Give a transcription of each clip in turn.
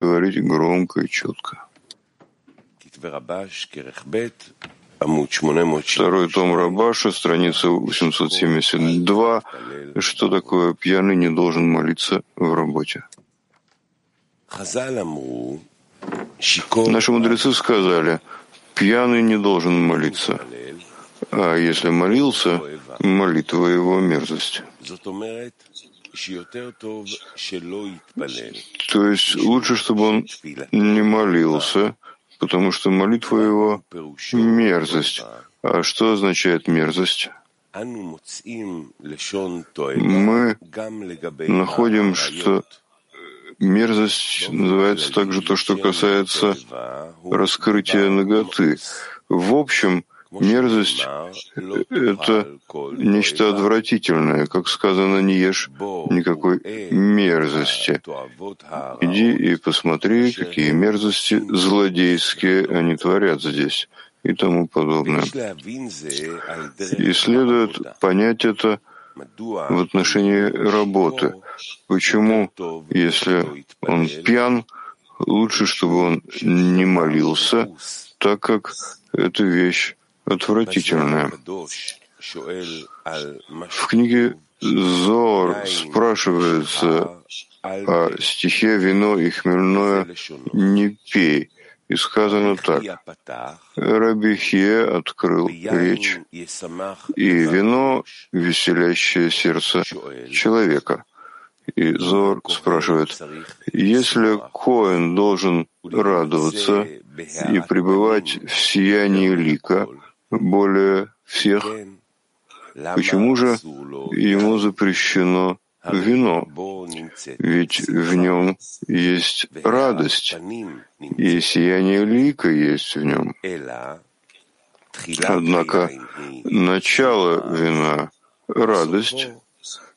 говорить громко и четко. Второй том Рабаша, страница 872. Что такое пьяный не должен молиться в работе? Наши мудрецы сказали, пьяный не должен молиться, а если молился, молитва его мерзость. То есть лучше, чтобы он не молился, потому что молитва его — мерзость. А что означает мерзость? Мы находим, что мерзость называется также то, что касается раскрытия ноготы. В общем, Мерзость — это нечто отвратительное. Как сказано, не ешь никакой мерзости. Иди и посмотри, какие мерзости злодейские они творят здесь и тому подобное. И следует понять это в отношении работы. Почему, если он пьян, лучше, чтобы он не молился, так как эта вещь отвратительное. В книге Зор спрашивается о стихе «Вино и хмельное не пей». И сказано так. Рабихе открыл речь, и вино — веселящее сердце человека. И Зор спрашивает, если Коэн должен радоваться и пребывать в сиянии лика, более всех, почему же ему запрещено вино? Ведь в нем есть радость, и сияние лика есть в нем. Однако начало вина — радость,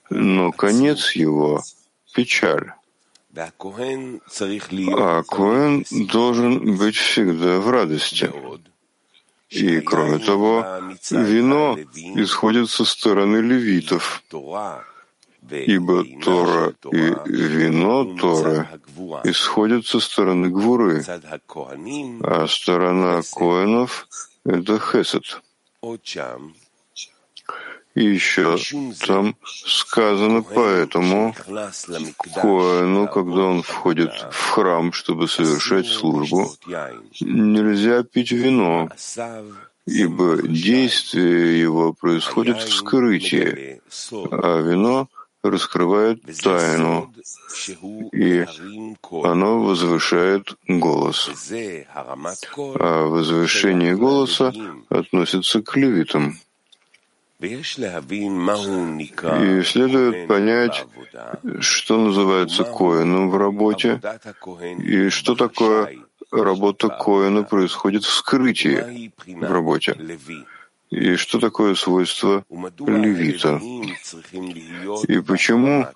но конец его — печаль. А Коэн должен быть всегда в радости. И, кроме того, вино исходит со стороны левитов, ибо Тора и вино Торы исходят со стороны Гвуры, а сторона Коэнов — это Хесед. И еще там сказано поэтому Коэну, когда он входит в храм, чтобы совершать службу, нельзя пить вино, ибо действие его происходит в скрытии, а вино раскрывает тайну, и оно возвышает голос. А возвышение голоса относится к левитам. И следует понять, что называется коином в работе, и что такое работа коина происходит в скрытии в работе, и что такое свойство левита, и почему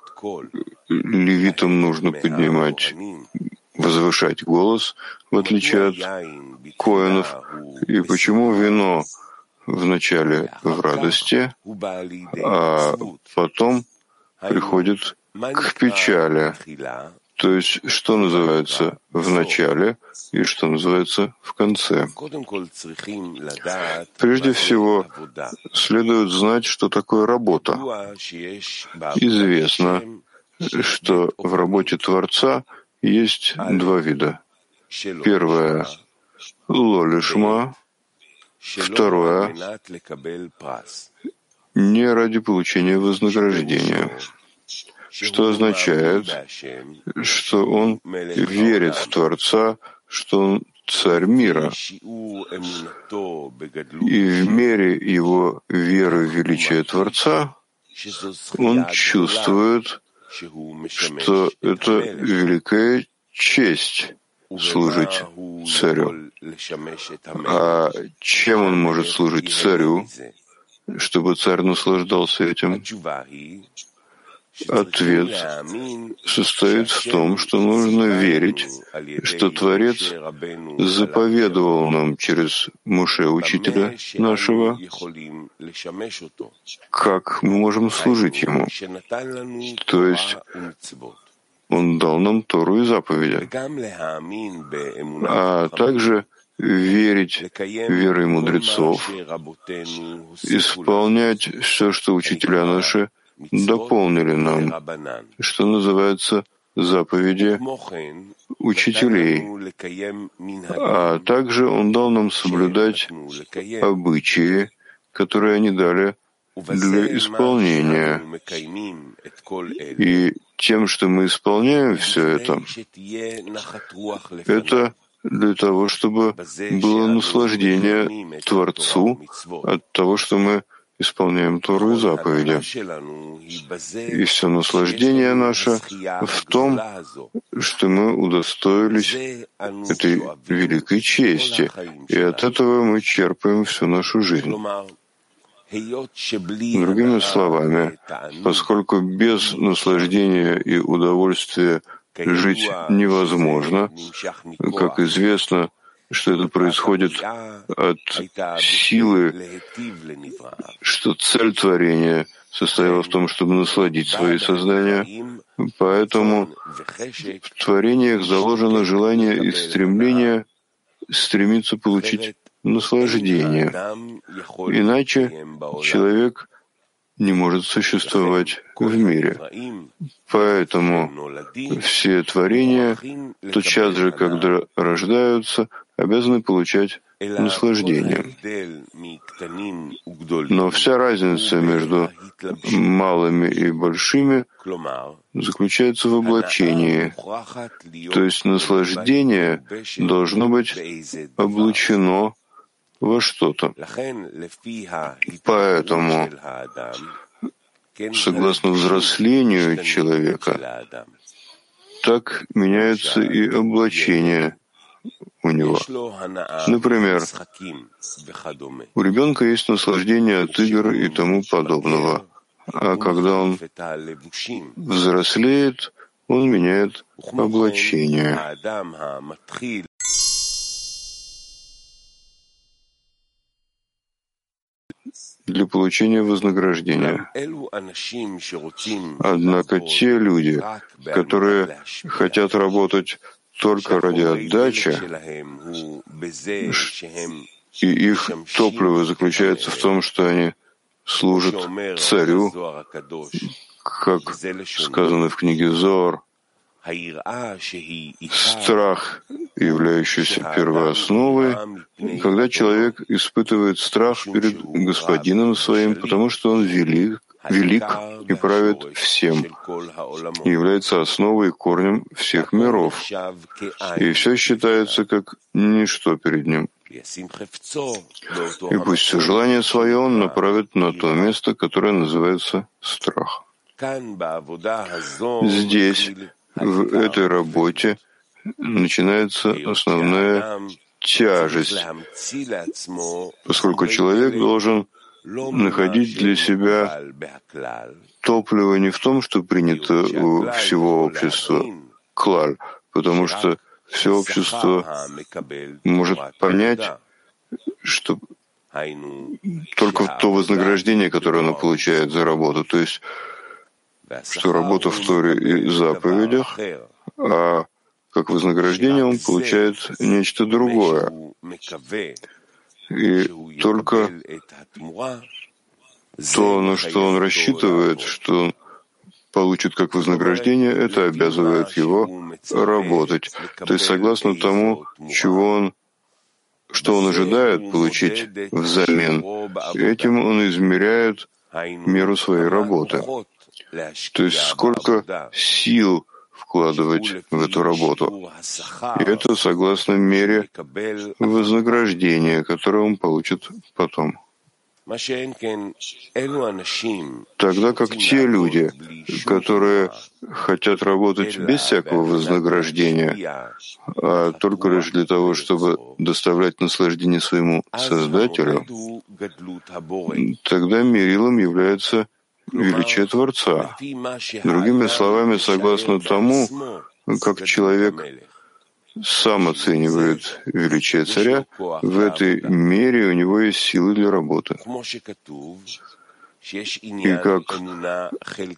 левитам нужно поднимать возвышать голос, в отличие от коинов, и почему вино вначале в радости, а потом приходит к печали. То есть, что называется в начале и что называется в конце. Прежде всего, следует знать, что такое работа. Известно, что в работе Творца есть два вида. Первое — лолишма, Второе — не ради получения вознаграждения, что означает, что он верит в Творца, что он царь мира. И в мере его веры в величие Творца он чувствует, что это великая честь служить царю. А чем он может служить царю, чтобы царь наслаждался этим? Ответ состоит в том, что нужно верить, что Творец заповедовал нам через Муше, учителя нашего, как мы можем служить Ему. То есть Он дал нам Тору и заповеди, а также верить верой мудрецов, исполнять все, что учителя наши дополнили нам, что называется заповеди учителей, а также Он дал нам соблюдать обычаи, которые они дали для исполнения. И тем, что мы исполняем все это, это для того, чтобы было наслаждение Творцу от того, что мы исполняем Тору и заповеди. И все наслаждение наше в том, что мы удостоились этой великой чести, и от этого мы черпаем всю нашу жизнь. Другими словами, поскольку без наслаждения и удовольствия жить невозможно, как известно, что это происходит от силы, что цель творения состояла в том, чтобы насладить свои создания. Поэтому в творениях заложено желание и стремление стремиться получить наслаждение. Иначе человек не может существовать в мире. Поэтому все творения, тотчас же, когда рождаются, обязаны получать наслаждение. Но вся разница между малыми и большими заключается в облачении. То есть наслаждение должно быть облачено во что-то. Поэтому, согласно взрослению человека, так меняется и облачение у него. Например, у ребенка есть наслаждение от игр и тому подобного, а когда он взрослеет, он меняет облачение. Для получения вознаграждения. Однако те люди, которые хотят работать только ради отдачи, и их топливо заключается в том, что они служат царю, как сказано в книге Зор, страх, являющийся первоосновой, когда человек испытывает страх перед господином своим, потому что он велик, велик и правит всем, и является основой и корнем всех миров, и все считается как ничто перед ним. И пусть все желание свое он направит на то место, которое называется страх. Здесь, в этой работе, начинается основная тяжесть, поскольку человек должен находить для себя топливо не в том, что принято у всего общества, клаль, потому что все общество может понять, что только то вознаграждение, которое оно получает за работу, то есть что работа в Торе и заповедях, а как вознаграждение он получает нечто другое. И только то, на что он рассчитывает, что он получит как вознаграждение, это обязывает его работать. То есть согласно тому, чего он что он ожидает получить взамен. Этим он измеряет меру своей работы. То есть сколько сил вкладывать в эту работу. И это согласно мере вознаграждения, которое он получит потом. Тогда как те люди, которые хотят работать без всякого вознаграждения, а только лишь для того, чтобы доставлять наслаждение своему Создателю, тогда мерилом является величие Творца. Другими словами, согласно тому, как человек сам оценивает величие царя, в этой мере у него есть силы для работы. И как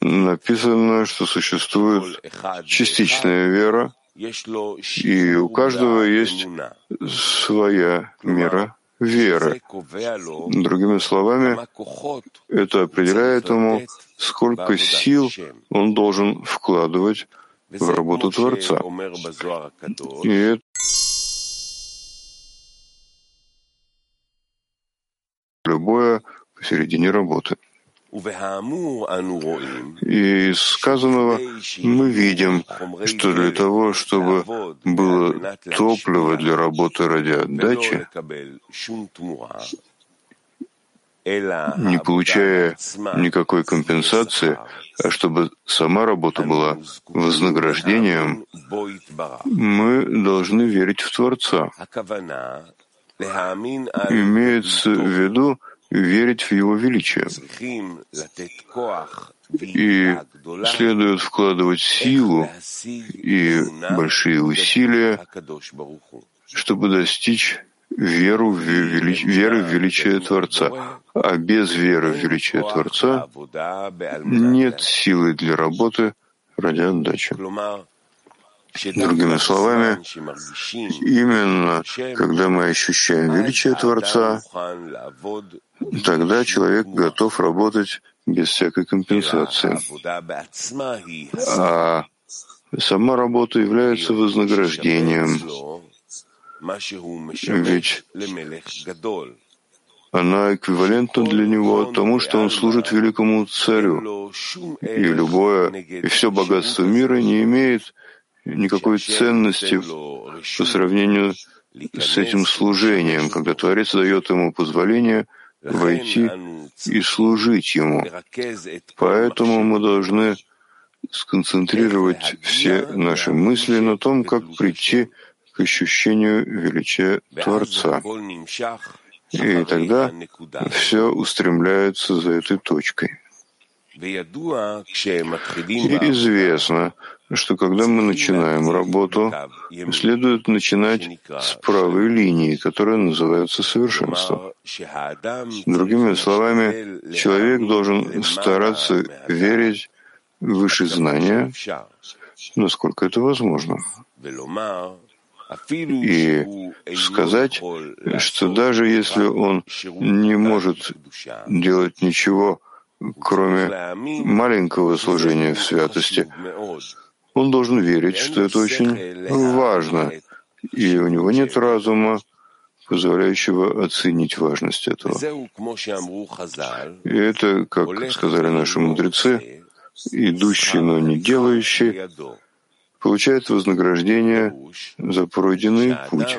написано, что существует частичная вера, и у каждого есть своя мера веры. Другими словами, это определяет ему, сколько сил он должен вкладывать в работу Творца. И это любое посередине работы. И из сказанного мы видим, что для того, чтобы было топливо для работы ради отдачи, не получая никакой компенсации, а чтобы сама работа была вознаграждением, мы должны верить в Творца. Имеется в виду верить в Его величие. И следует вкладывать силу и большие усилия, чтобы достичь веру в велич... веры в величие Творца. А без веры в величие Творца нет силы для работы ради отдачи. Другими словами, именно когда мы ощущаем величие Творца, тогда человек готов работать без всякой компенсации. А сама работа является вознаграждением, ведь она эквивалентна для него тому, что он служит великому царю. И любое, и все богатство мира не имеет никакой ценности по сравнению с этим служением, когда Творец дает ему позволение войти и служить ему. Поэтому мы должны сконцентрировать все наши мысли на том, как прийти к ощущению величия Творца. И тогда все устремляется за этой точкой. И известно, что когда мы начинаем работу, следует начинать с правой линии, которая называется совершенством. Другими словами, человек должен стараться верить в высшие знания, насколько это возможно. И сказать, что даже если он не может делать ничего, кроме маленького служения в святости, он должен верить, что это очень важно, и у него нет разума, позволяющего оценить важность этого. И это, как сказали наши мудрецы, идущий, но не делающий, получает вознаграждение за пройденный путь.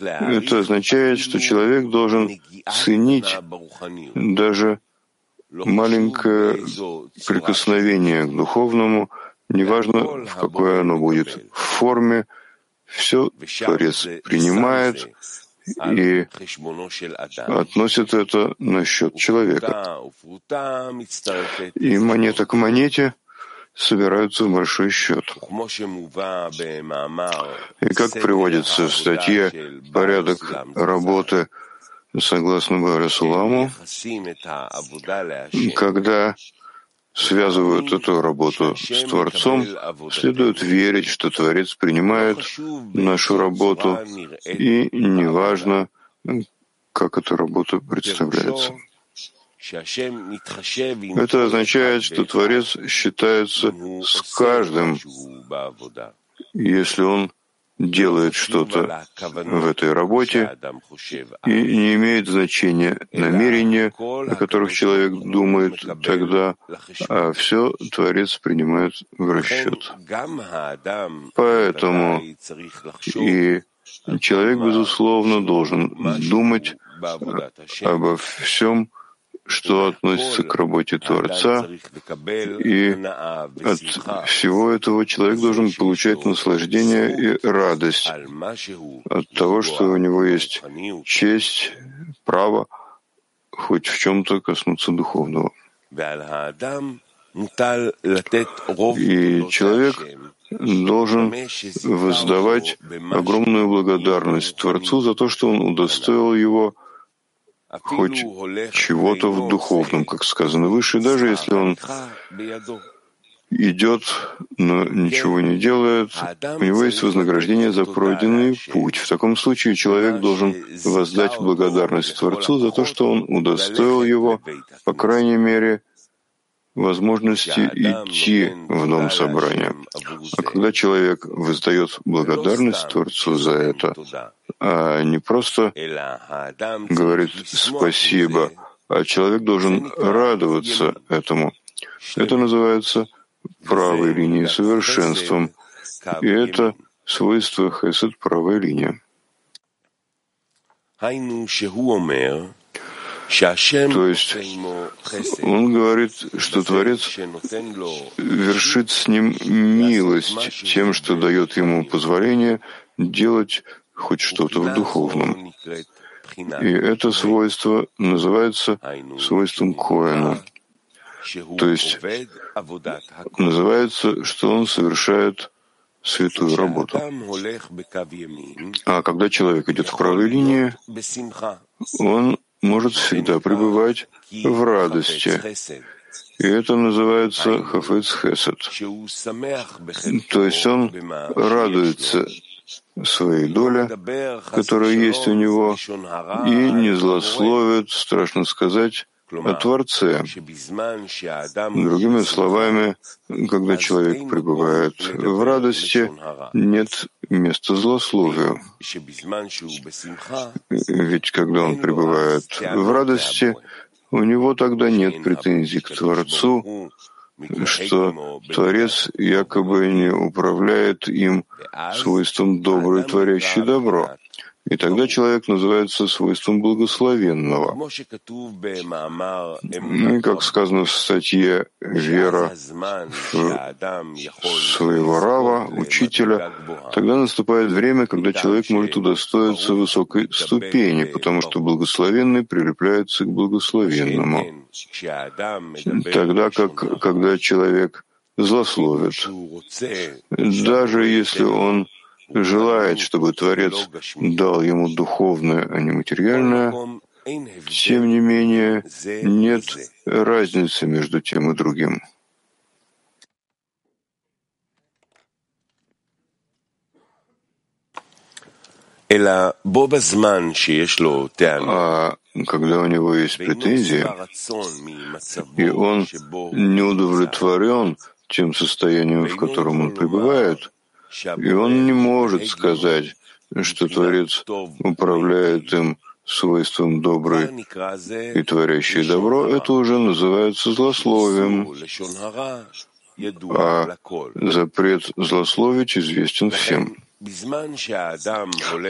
Это означает, что человек должен ценить даже маленькое прикосновение к духовному, неважно, в какой оно будет форме, все Творец принимает и относит это на счет человека. И монета к монете собираются в большой счет. И как приводится в статье «Порядок работы согласно Барасуламу, когда связывают эту работу с Творцом, следует верить, что Творец принимает нашу работу, и неважно, как эта работа представляется. Это означает, что Творец считается с каждым, если он делает что-то в этой работе, и не имеет значения намерения, о которых человек думает тогда, а все Творец принимает в расчет. Поэтому и человек, безусловно, должен думать обо всем, что относится к работе Творца, и от всего этого человек должен получать наслаждение и радость от того, что у него есть честь, право хоть в чем-то коснуться духовного. И человек должен воздавать огромную благодарность Творцу за то, что он удостоил его хоть чего-то в духовном, как сказано выше, даже если он идет, но ничего не делает, у него есть вознаграждение за пройденный путь. В таком случае человек должен воздать благодарность Творцу за то, что он удостоил его, по крайней мере, возможности идти в дом собрания. А когда человек воздает благодарность Творцу за это, а не просто говорит «спасибо», а человек должен радоваться этому. Это называется правой линией совершенством, и это свойство хесед правой линии. То есть он говорит, что Творец вершит с ним милость тем, что дает ему позволение делать хоть что-то в духовном. И это свойство называется свойством Коэна. То есть называется, что он совершает святую работу. А когда человек идет в правой линии, он может всегда пребывать в радости. И это называется хафец хесед. То есть он радуется своей доле, которая есть у него, и не злословит, страшно сказать, о Творце. Другими словами, когда человек пребывает в радости, нет места злословию. Ведь когда он пребывает в радости, у него тогда нет претензий к Творцу, что Творец якобы не управляет им свойством доброй, творящей добро. И тогда человек называется свойством благословенного. И, как сказано в статье «Вера своего Рава, учителя», тогда наступает время, когда человек может удостоиться высокой ступени, потому что благословенный прилепляется к благословенному. Тогда как, когда человек злословит, даже если он желает, чтобы Творец дал ему духовное, а не материальное, тем не менее нет разницы между тем и другим. А когда у него есть претензии, и он не удовлетворен тем состоянием, в котором он пребывает, и он не может сказать, что Творец управляет им свойством добрый и творящий добро, это уже называется злословием. А запрет злословить известен всем.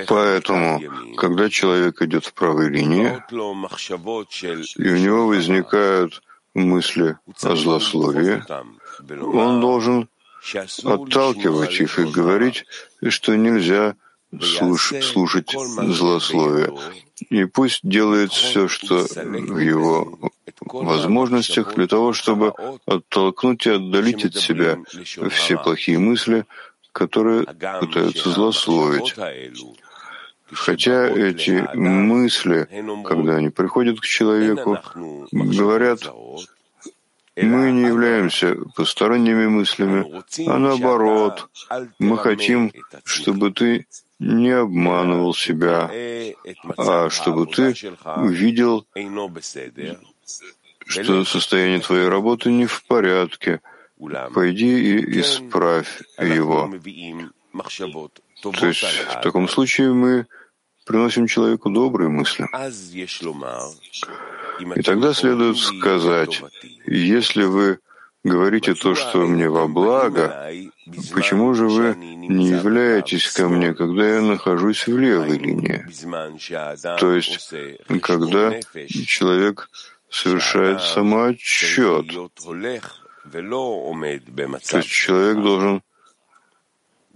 Поэтому, когда человек идет в правой линии, и у него возникают мысли о злословии, он должен отталкивать их и говорить, что нельзя слуш слушать злословие. И пусть делает все, что в его возможностях для того, чтобы оттолкнуть и отдалить от себя все плохие мысли, которые пытаются злословить. Хотя эти мысли, когда они приходят к человеку, говорят мы не являемся посторонними мыслями, а наоборот, мы хотим, чтобы ты не обманывал себя, а чтобы ты увидел, что состояние твоей работы не в порядке. Пойди и исправь его. То есть в таком случае мы приносим человеку добрые мысли. И тогда следует сказать, если вы говорите то, что мне во благо, почему же вы не являетесь ко мне, когда я нахожусь в левой линии? То есть, когда человек совершает самоотчет, то есть человек должен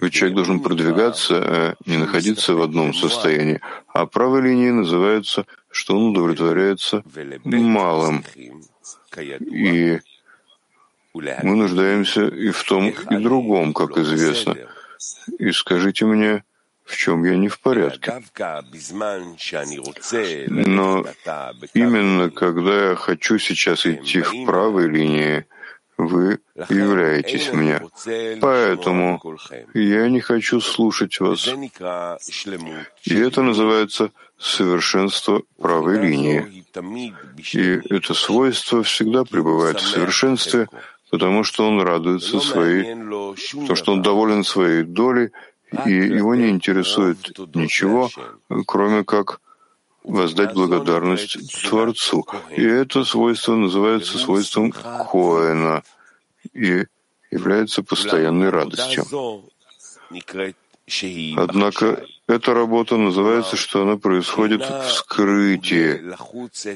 ведь человек должен продвигаться, а не находиться в одном состоянии. А правой линией называется, что он удовлетворяется малым. И мы нуждаемся и в том, и другом, как известно. И скажите мне, в чем я не в порядке. Но именно когда я хочу сейчас идти в правой линии, вы являетесь мне. Поэтому я не хочу слушать вас. И это называется совершенство правой линии. И это свойство всегда пребывает в совершенстве, потому что он радуется своей, то, что он доволен своей долей, и его не интересует ничего, кроме как воздать благодарность Творцу. И это свойство называется свойством Коэна и является постоянной радостью. Однако эта работа называется, что она происходит в скрытии,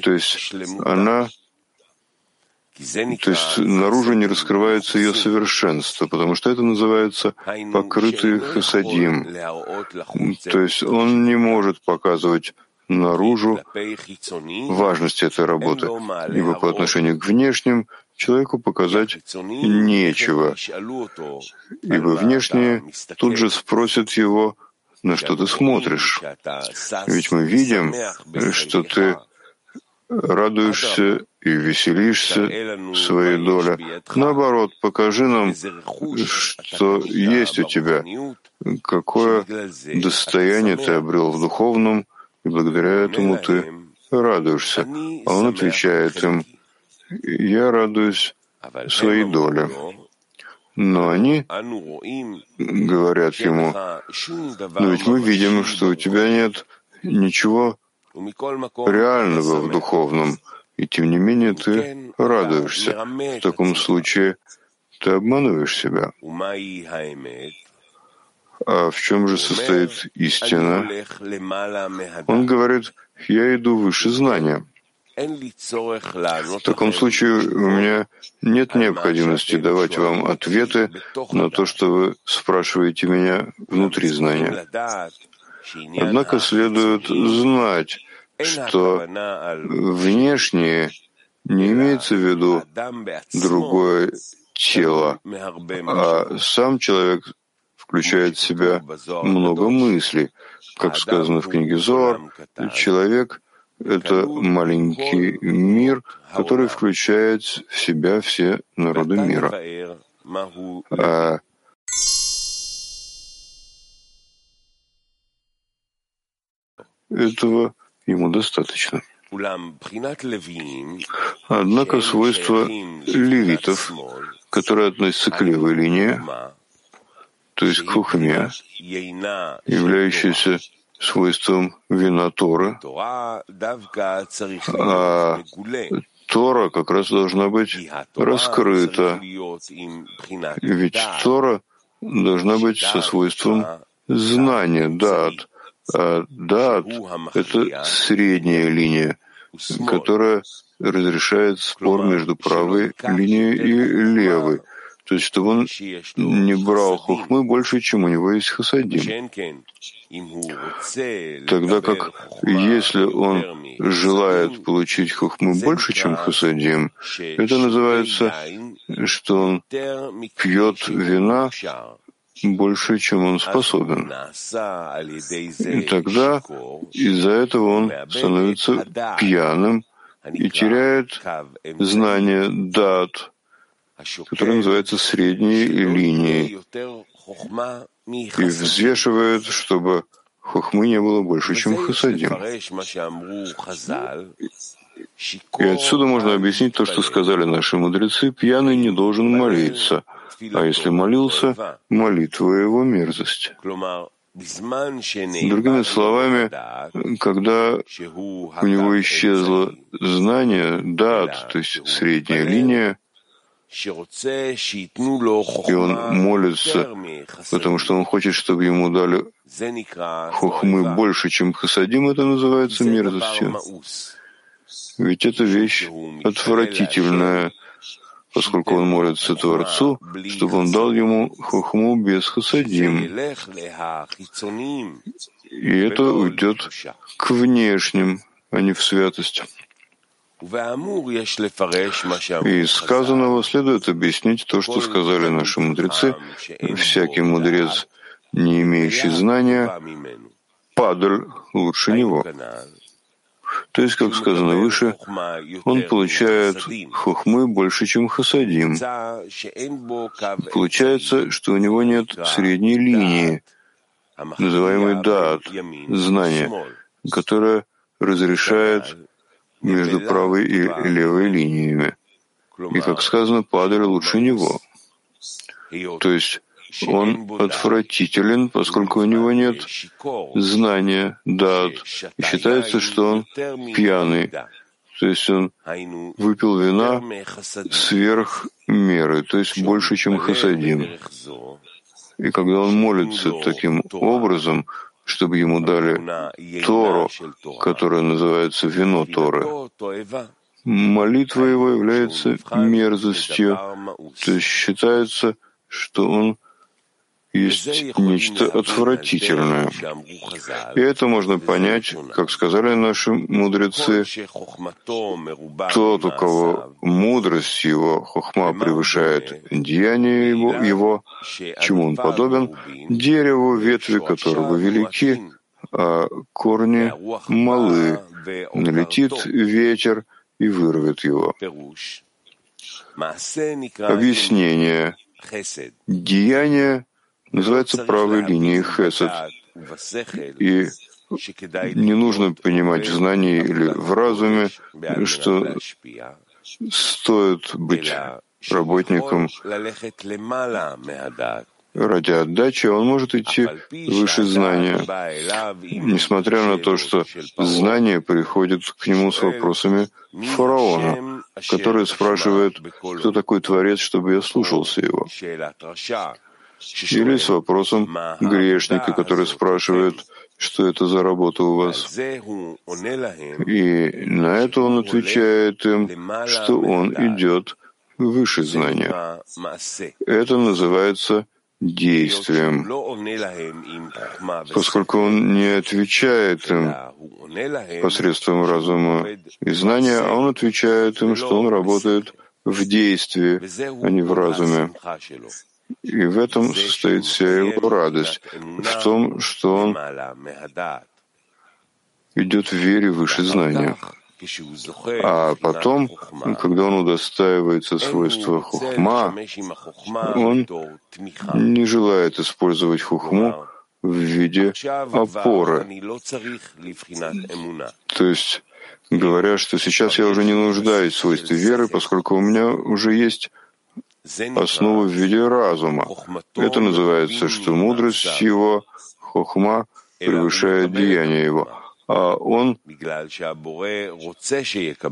то есть она то есть наружу не раскрывается ее совершенство, потому что это называется покрытый хасадим. То есть он не может показывать наружу важность этой работы, ибо по отношению к внешним человеку показать нечего, ибо внешние тут же спросят его, на что ты смотришь. Ведь мы видим, что ты радуешься и веселишься своей доле. Наоборот, покажи нам, что есть у тебя, какое достояние ты обрел в духовном, и благодаря этому ты радуешься. А он отвечает им, я радуюсь своей доле. Но они говорят ему, но ведь мы видим, что у тебя нет ничего реального в духовном, и тем не менее ты радуешься. В таком случае ты обманываешь себя. А в чем же состоит истина? Он говорит, я иду выше знания. В таком случае у меня нет необходимости давать вам ответы на то, что вы спрашиваете меня внутри знания. Однако следует знать, что внешнее не имеется в виду другое тело, а сам человек включает в себя много мыслей. Как сказано в книге Зор, человек — это маленький мир, который включает в себя все народы мира. А этого ему достаточно. Однако свойства левитов, которые относятся к левой линии, то есть к хухме, являющейся свойством вина Торы, а Тора как раз должна быть раскрыта, ведь Тора должна быть со свойством знания, дат, а дат — это средняя линия, которая разрешает спор между правой линией и левой, то есть чтобы он не брал хухмы больше, чем у него есть хасадим. Тогда как если он желает получить хухмы больше, чем хасадим, это называется, что он пьет вина больше, чем он способен. И тогда из-за этого он становится пьяным и теряет знание дат, которое называется средней линией, и взвешивает, чтобы хохмы не было больше, чем хасадим. И отсюда можно объяснить то, что сказали наши мудрецы, пьяный не должен молиться — а если молился, молитва его мерзость. Другими словами, когда у него исчезло знание, дат, то есть средняя линия, и он молится, потому что он хочет, чтобы ему дали хохмы больше, чем хасадим, это называется мерзостью. Ведь это вещь отвратительная, поскольку он молится Творцу, чтобы он дал ему хохму без хасадим. И это уйдет к внешним, а не в святость. И сказанного следует объяснить то, что сказали наши мудрецы. Всякий мудрец не имеющий знания, падаль лучше него. То есть, как сказано выше, он получает хухмы больше, чем хасадим. Получается, что у него нет средней линии, называемой дат, знания, которая разрешает между правой и левой линиями. И, как сказано, падаль лучше него. То есть он отвратителен, поскольку у него нет знания, дат, и считается, что он пьяный. То есть он выпил вина сверх меры, то есть больше, чем хасадим. И когда он молится таким образом, чтобы ему дали Тору, которая называется вино Торы, молитва его является мерзостью, то есть считается, что он есть нечто отвратительное. И это можно понять, как сказали наши мудрецы, тот, у кого мудрость его, хохма превышает деяние его, его, чему он подобен, дереву, ветви которого велики, а корни малы, налетит ветер и вырвет его. Объяснение. Деяние называется правой линией хесед. И не нужно понимать в знании или в разуме, что стоит быть работником ради отдачи, он может идти выше знания, несмотря на то, что знание приходит к нему с вопросами фараона, который спрашивает, кто такой Творец, чтобы я слушался его или с вопросом грешника, который спрашивает, что это за работа у вас. И на это он отвечает им, что он идет выше знания. Это называется действием, поскольку он не отвечает им посредством разума и знания, а он отвечает им, что он работает в действии, а не в разуме. И в этом состоит вся его радость, в том, что он идет в вере выше знания. А потом, когда он удостаивается свойства хухма, он не желает использовать хухму в виде опоры. То есть, говоря, что сейчас я уже не нуждаюсь в свойстве веры, поскольку у меня уже есть основу в виде разума. Это называется, что мудрость его, хохма, превышает деяние его. А он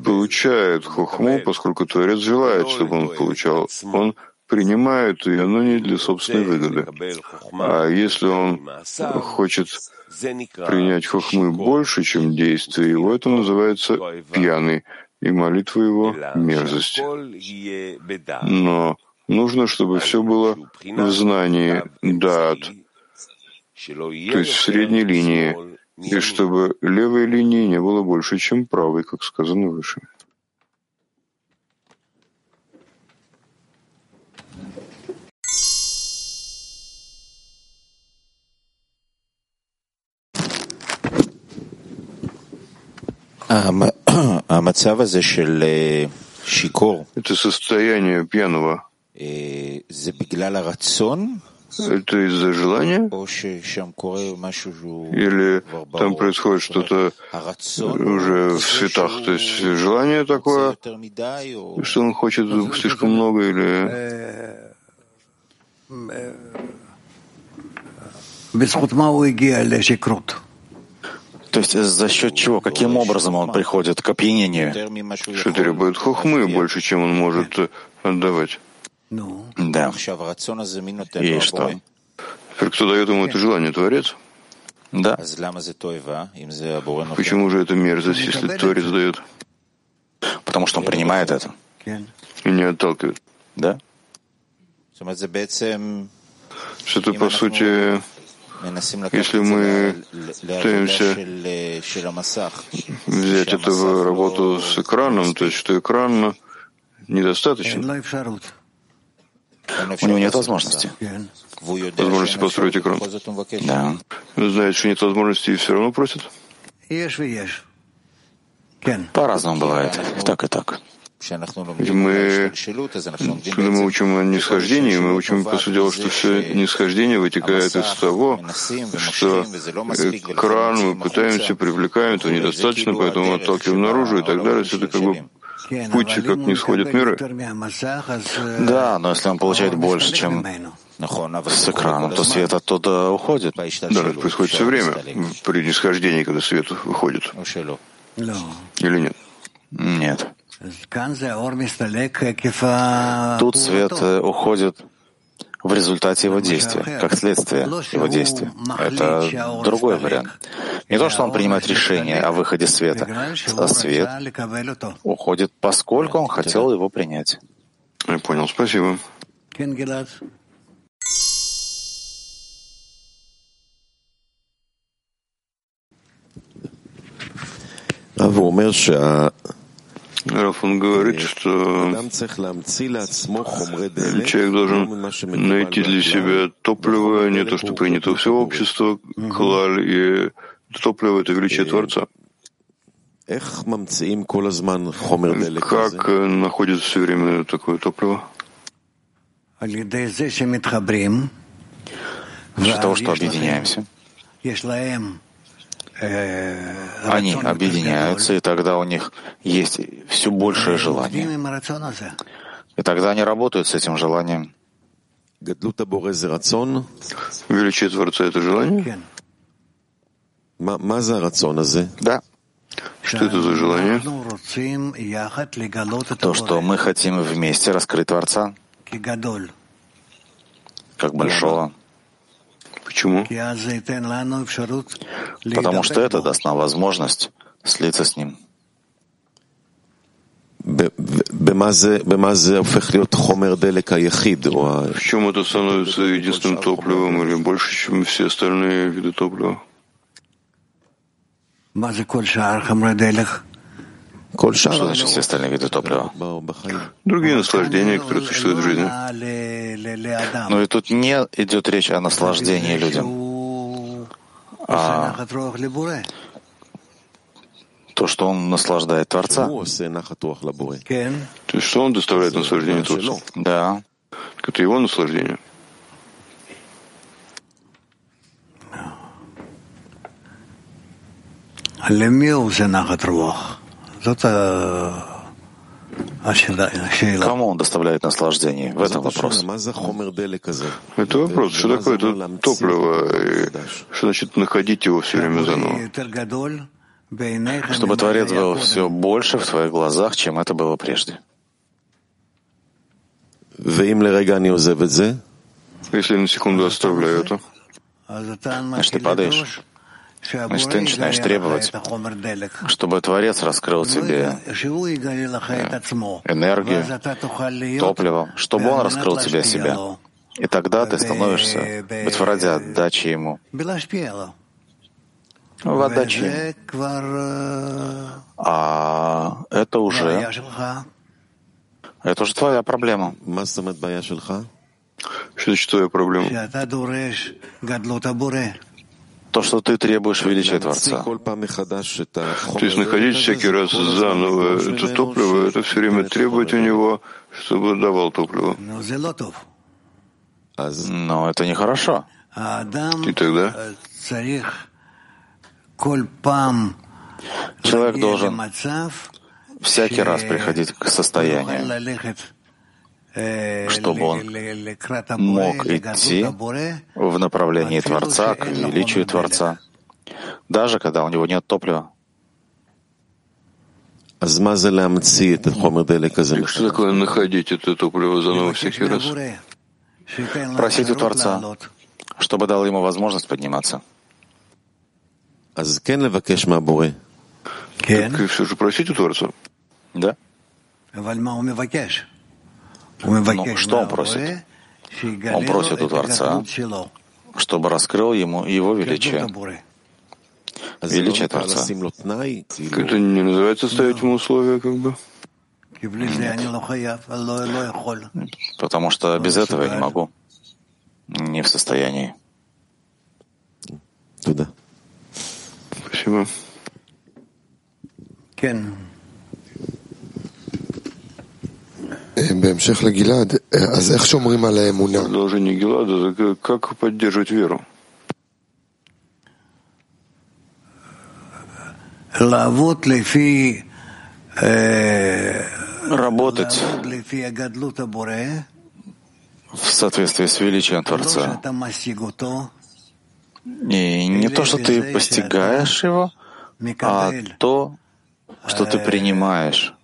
получает хохму, поскольку Творец желает, чтобы он получал. Он принимает ее, но не для собственной выгоды. А если он хочет принять хохмы больше, чем действие его, это называется пьяный, и молитва его — мерзость. Но Нужно, чтобы все было в знании дат, то есть в средней линии, и чтобы левой линии не было больше, чем правой, как сказано выше. Это состояние пьяного это из-за желания? Или там происходит что-то уже в светах? То есть желание такое, что он хочет слишком много или... То есть за счет чего, каким образом он приходит к опьянению? Что требует хухмы больше, чем он может отдавать. Да. И что? Кто дает ему это желание? Творец? Да. Почему же это мерзость, если Творец дает? Потому что он принимает это. И не отталкивает. Да. Что это, по сути, если мы пытаемся взять это в работу с экраном, то есть что экран недостаточен. У него нет возможности. Возможности построить экран. Да. Он знает, что нет возможности и все равно просит. По-разному бывает. И так, и так. Мы, когда мы учим о нисхождении, мы учим, по сути дела, что все нисхождение вытекает из того, что кран мы пытаемся, привлекаем, этого недостаточно, поэтому отталкиваем наружу и так далее. Все это как бы путь, как не сходят миры. Да, но если он получает больше, чем с экрана, то свет оттуда уходит. Да, это происходит все время при нисхождении, когда свет выходит. Или нет? Нет. Тут свет э, уходит в результате его действия, как следствие его действия. Это другой вариант. Не то, что он принимает решение о выходе света, а свет уходит, поскольку он хотел его принять. Я понял, спасибо. Раф, он говорит, что человек должен найти для себя топливо, не то, что принято у всего общества, клаль, и топливо — это величие Творца. Как находится все время такое топливо? Из-за того, что объединяемся. Они объединяются, и тогда у них есть все большее желание. И тогда они работают с этим желанием. Величие Творца — это желание? Да. Что это за желание? То, что мы хотим вместе раскрыть Творца, как большого. Почему? Потому что это даст нам возможность слиться с ним. В чем это становится единственным топливом или больше, чем все остальные виды топлива? Что значит все остальные виды топлива? Другие наслаждения, которые существуют в жизни. Но и тут не идет речь о наслаждении людям, а то, что он наслаждает Творца. То есть что он доставляет наслаждение Творцу? Да. Это его наслаждение. Кому он доставляет наслаждение? В этом вопрос. Это вопрос, что такое это топливо, и что значит находить его все время заново? Чтобы Творец был все больше в твоих глазах, чем это было прежде. Если на секунду оставляю это, значит, ты падаешь. Значит, ты начинаешь требовать, чтобы Творец раскрыл тебе энергию, топливо, чтобы Он раскрыл тебе себя. И тогда ты становишься быть ради отдачи Ему. В отдаче. А это уже это уже твоя проблема. Что значит твоя проблема? То, что ты требуешь величия Творца. То есть находить всякий раз заново это топливо, это все время требовать у него, чтобы давал топливо. Но это нехорошо. И тогда человек должен всякий раз приходить к состоянию, чтобы он мог идти в направлении Творца, к величию Творца, даже когда у него нет топлива. Что такое находить это топливо заново всякий раз? Просить у Творца, чтобы дал ему возможность подниматься. Так все же просить у Творца? Да. Но что он просит? Он просит у Творца, чтобы раскрыл ему его величие. Величие Творца. Это не называется ставить ему условия, как бы? Нет. Потому что без этого я не могу. Не в состоянии. Туда. Спасибо. Кен. Продолжение Гелада, как поддерживать веру? Работать в соответствии с величием Творца. И не то, что ты постигаешь его, а то, что ты принимаешь.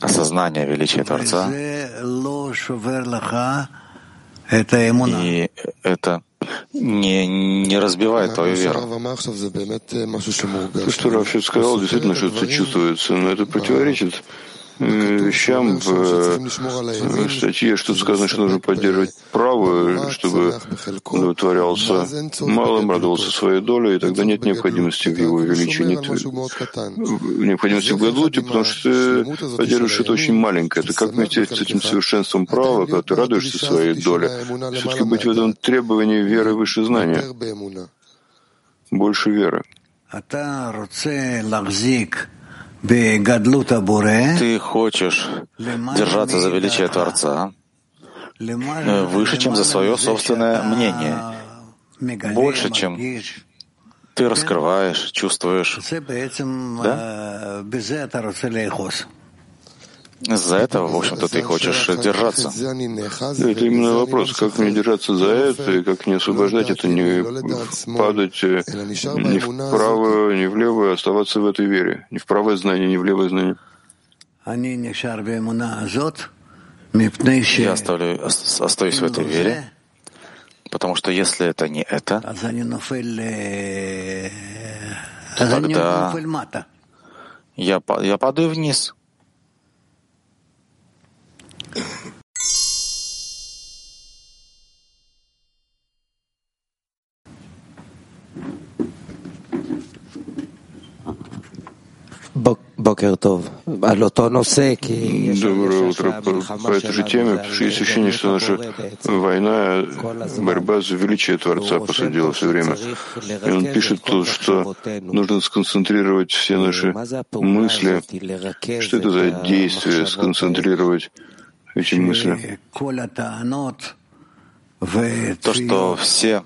Осознание величия Творца. И это не, не разбивает твою веру. То, что Раф сказал, действительно что-то чувствуется, но это противоречит вещам в статье, что сказано, что нужно поддерживать право, чтобы удовлетворялся малым, радовался своей долей, и тогда нет необходимости в его увеличении, нет необходимости в гадлуте, потому что ты поддерживаешь что-то очень маленькое. Это как вместе с этим совершенством права, когда ты радуешься своей доле, все-таки быть в этом требовании веры выше знания, больше веры. Ты хочешь держаться за величие Творца э, выше, чем за свое собственное мнение, больше, чем ты раскрываешь, чувствуешь. Да? За этого, в общем-то, ты хочешь держаться. Это именно вопрос, как мне держаться за это, и как не освобождать это, не падать э, ни вправо, ни влево, а оставаться в этой вере. Ни в правое знание, ни в левое знание. Я оставлю, остаюсь в этой вере, потому что если это не это, то тогда я, я падаю вниз. Доброе утро. По этой же теме, потому что есть ощущение, что наша война, борьба за величие Творца посадила все время. И он пишет тут, что нужно сконцентрировать все наши мысли. Что это за действие, сконцентрировать эти мысли? То, что все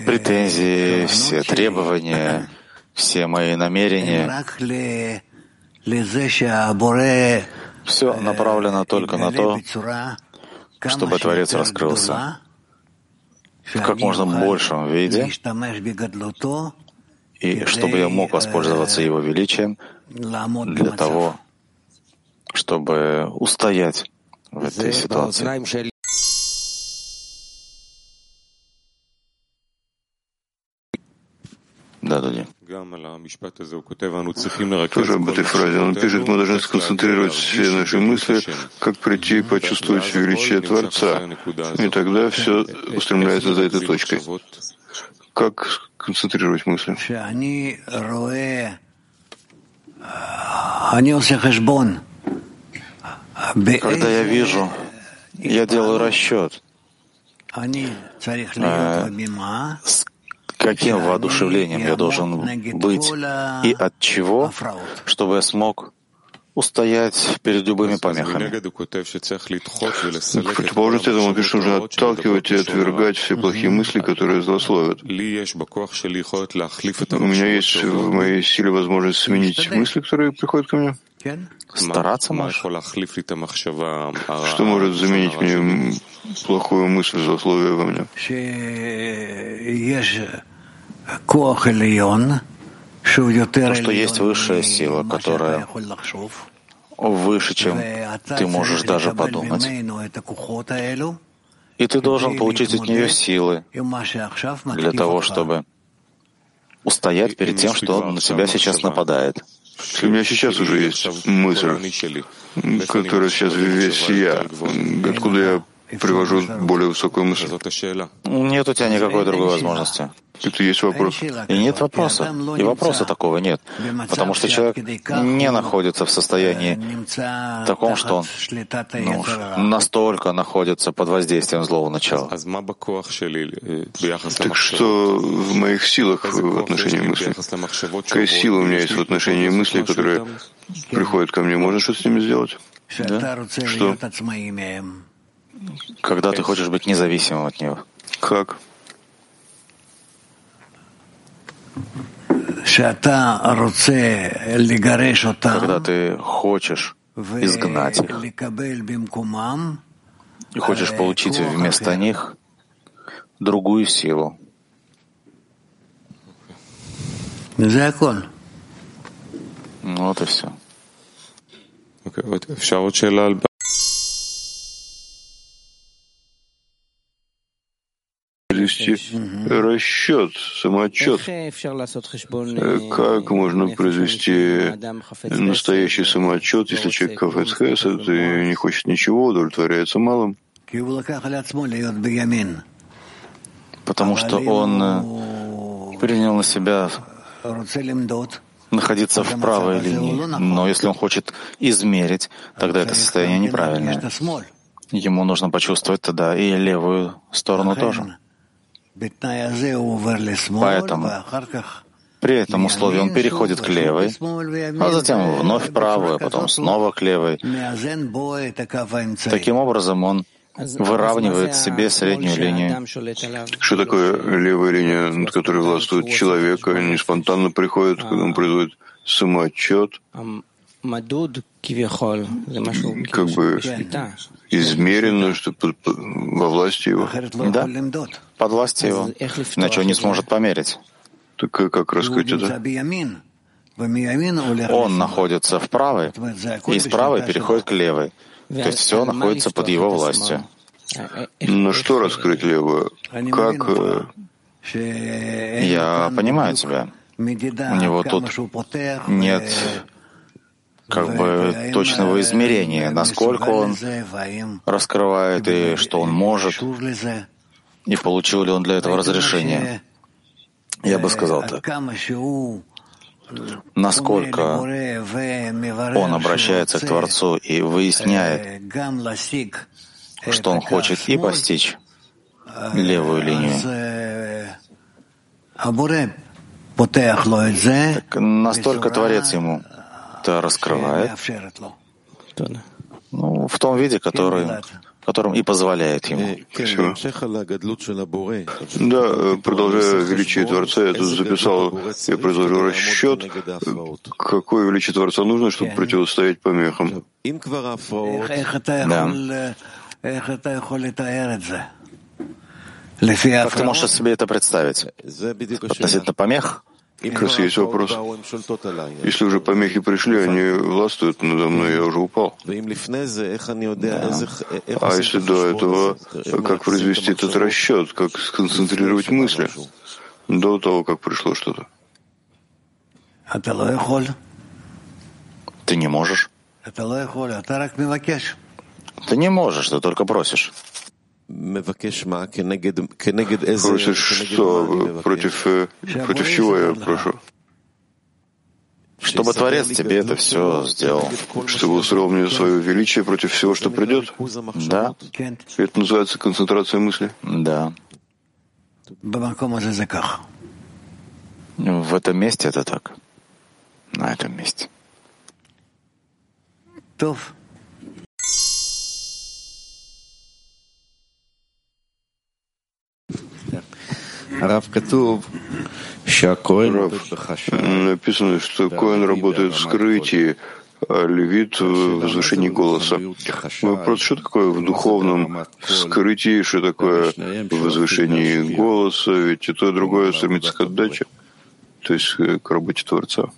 претензии, все требования, все мои намерения, все направлено только на то, чтобы Творец раскрылся. в как можно большем виде, и чтобы я мог воспользоваться Его величием для того, чтобы устоять в этой ситуации. Да, Дуди. Тоже об этой фразе. Он пишет, мы должны сконцентрировать все наши мысли, как прийти и почувствовать величие Творца. И тогда все устремляется за этой точкой. Как концентрировать мысли? Когда я вижу, я делаю расчет, с каким воодушевлением я должен быть и от чего, чтобы я смог устоять перед любыми помехами. Противоположность этому пишет, нужно отталкивать и отвергать все плохие мысли, которые злословят. У меня есть в моей силе возможность сменить мысли, которые приходят ко мне. Стараться можешь. Что может заменить мне плохую мысль, злословие во мне? То, что есть высшая сила, которая выше, чем ты можешь даже подумать. И ты должен получить от нее силы для того, чтобы устоять перед тем, что на тебя сейчас нападает. У меня сейчас уже есть мысль, которая сейчас весь я, откуда я привожу более высокую мысль. Нет у тебя никакой другой возможности. Это есть вопрос. И нет вопроса. И вопроса такого нет. Потому что человек не находится в состоянии таком, что он ну, настолько находится под воздействием злого начала. Так что в моих силах в отношении мысли? Какая сила у меня есть в отношении мыслей, которые приходят ко мне? Можно что-то с ними сделать? Да? Что? Когда ты хочешь быть независимым от него. Как? Когда ты хочешь изгнать их и хочешь получить вместо них другую силу. Ну вот и все. Произвести расчет, самоотчет. Э, как можно произвести настоящий самоотчет, если человек кафецхес, и не хочет ничего, удовлетворяется малым? Потому что он э, принял на себя находиться в правой линии. Но если он хочет измерить, тогда это состояние неправильное. Ему нужно почувствовать тогда и левую сторону тоже. Поэтому при этом условии он переходит к левой, а затем вновь правую, а потом снова к левой. Таким образом он выравнивает себе среднюю линию. Что такое левая линия, над которой властвует человек, а не спонтанно приходит, когда он производит самоотчет? как бы измерено, что во власти его. Да, под властью его. Иначе он не сможет померить. Так как раскрыть это? Он находится в правой, и с правой переходит к левой. То есть все находится под его властью. Но что раскрыть левую? Как... Э, Я понимаю тебя. У него тут нет как бы точного измерения, насколько он раскрывает и что он может, и получил ли он для этого разрешение. Я бы сказал так. Насколько он обращается к Творцу и выясняет, что он хочет и постичь левую линию. Так настолько Творец ему это раскрывает ну, в том виде, который, которым и позволяет ему. Все. Да, продолжая величие Творца, я тут записал, я произвожу расчет, какое величие Творца нужно, чтобы противостоять помехам. Да. Как ты можешь себе это представить? Относительно помех? Как раз есть вопрос. Если уже помехи пришли, они властвуют надо мной, я уже упал. Да. А если до этого, как произвести этот расчет, как сконцентрировать мысли до того, как пришло что-то? Ты не можешь. Ты не можешь, ты только просишь. Просишь что? Против, э, против чего я прошу? Чтобы Творец тебе это все сделал. Чтобы устроил мне свое величие против всего, что придет? Да. Это называется концентрация мысли? Да. В этом месте это так. На этом месте. Рав, написано, что Коэн работает в скрытии, а левит в возвышении голоса. Вопрос, что такое в духовном скрытии, что такое в возвышении голоса, ведь и то, и другое стремится к отдаче, то есть к работе Творца.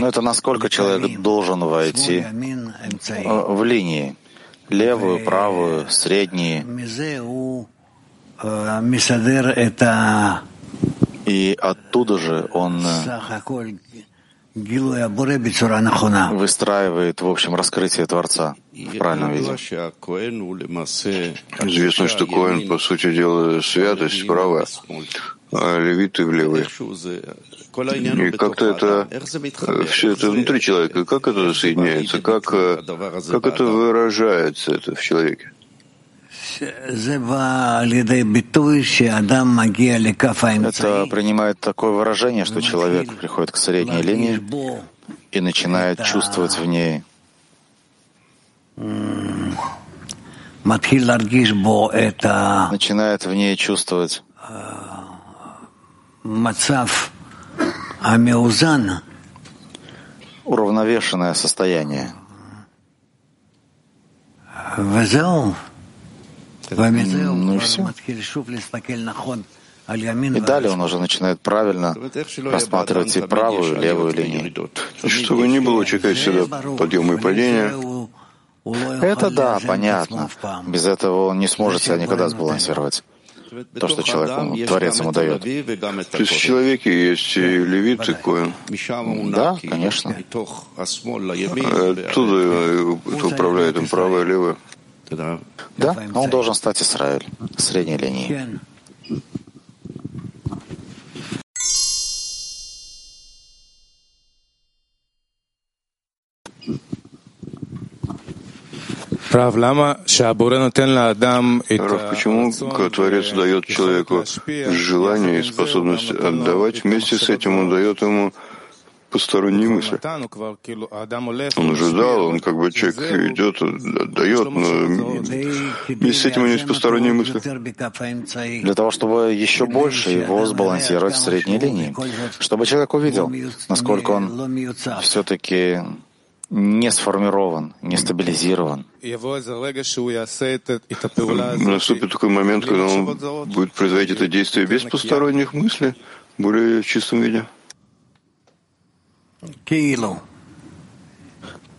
Но это насколько человек должен войти? В линии. Левую, правую, средние. И оттуда же он выстраивает, в общем, раскрытие Творца в правильном виде. Известно, что Коэн, по сути дела, святость вправо, а левиты в левый. И как-то это, все это внутри человека, как это соединяется, как, как это выражается это в человеке? Это принимает такое выражение, что человек приходит к средней линии и начинает чувствовать в ней начинает в ней чувствовать уравновешенное состояние. Ну и все. И далее он уже начинает правильно рассматривать и правую, и левую линию. Чтобы не было чекать сюда подъема и падения. Это да, понятно. Без этого он не сможет себя никогда сбалансировать. То, что человек, он, Творец ему дает. То есть в человеке есть и левит, и коин. Да, конечно. Оттуда это управляет им правое и левое. Да, он должен стать Израиль, средней линии. Рав, почему Творец дает человеку желание и способность отдавать, вместе с этим он дает ему посторонние мысли. Он уже дал, он как бы человек идет, отдает, но вместе с этим у него есть посторонние мысли. Для того, чтобы еще больше его сбалансировать в средней линии, чтобы человек увидел, насколько он все-таки не сформирован, не стабилизирован. Наступит такой момент, когда он будет производить это действие без посторонних мыслей, более в чистом виде.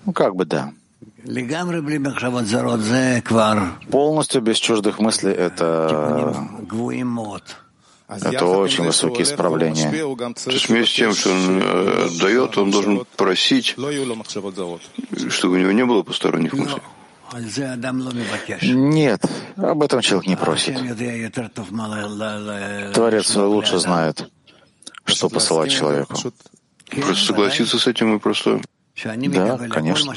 Ну, как бы да. Полностью без чуждых мыслей это это очень высокие исправления. То есть вместе с тем, что он э, дает, он должен просить, чтобы у него не было посторонних мыслей. Нет, об этом человек не просит. Творец лучше знает, что посылать человеку. Просто согласиться с этим и просто... Да, конечно.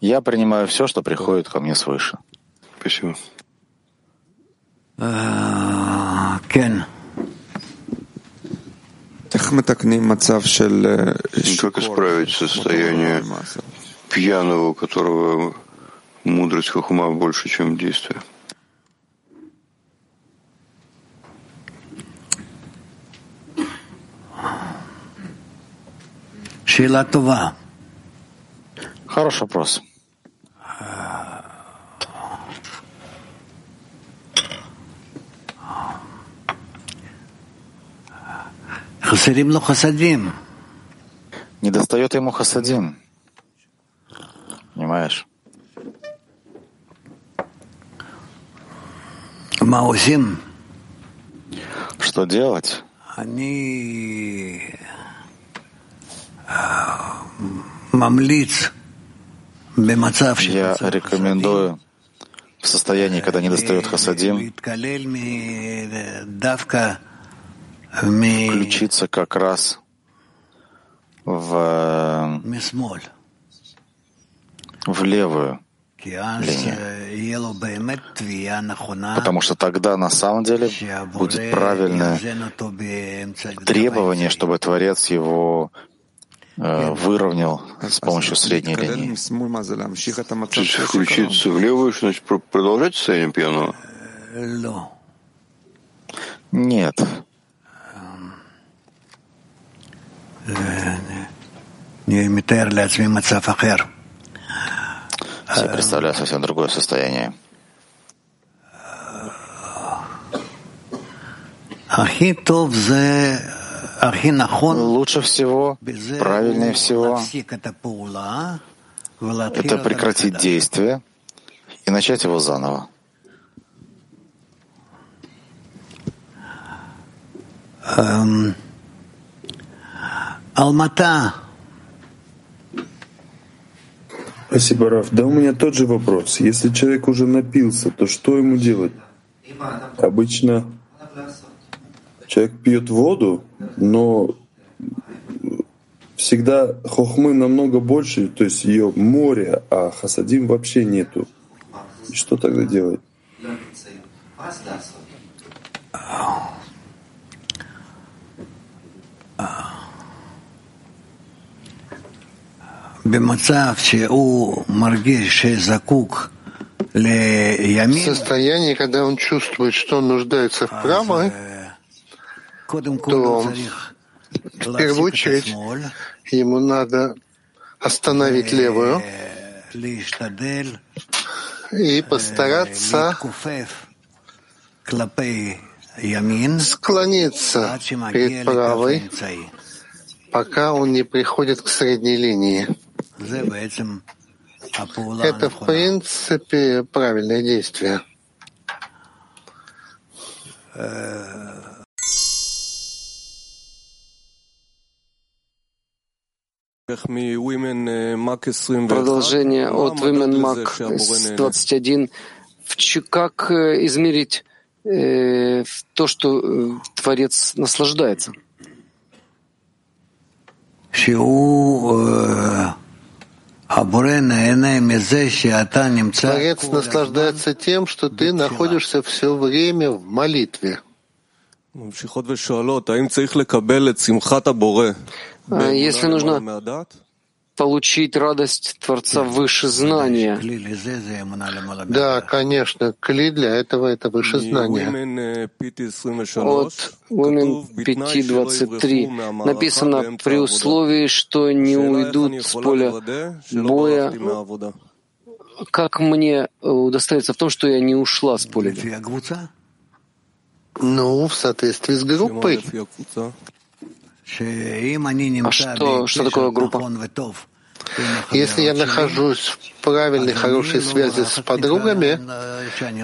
Я принимаю все, что приходит ко мне свыше. Спасибо. Кен. Как исправить состояние пьяного, у которого мудрость хохума больше, чем действие? Хороший вопрос. Не достает ему хасадим. Понимаешь? Что делать? Я рекомендую в состоянии, когда не достает хасадим, включиться как раз в, в левую линию. Потому что тогда на самом деле будет правильное требование, чтобы Творец его Э, выровнял с помощью средней линии. То есть включиться в левую, значит продолжать состояние пьяного? Нет. Я представляю совсем другое состояние. Лучше всего, правильнее всего, это прекратить действие и начать его заново. Спасибо, Раф. Да у меня тот же вопрос. Если человек уже напился, то что ему делать? Обычно человек пьет воду, но всегда хохмы намного больше, то есть ее море, а хасадим вообще нету. И что тогда делать? В состоянии, когда он чувствует, что он нуждается в правой, то в первую очередь ему надо остановить левую. И постараться склониться перед правой, пока он не приходит к средней линии. Это, в принципе, правильное действие. Продолжение от Women Mac 21. Как э, измерить э, то, что э, Творец наслаждается? Творец наслаждается тем, что ты находишься все время в молитве. А если нужно получить радость Творца выше знания. Да, конечно, кли для этого — это выше знания. От Women 5.23 написано при условии, что не уйдут с поля боя, как мне удостовериться в том, что я не ушла с поля? Ну, в соответствии с группой. А что, что такое группа? Если я нахожусь в правильной, хорошей связи с подругами,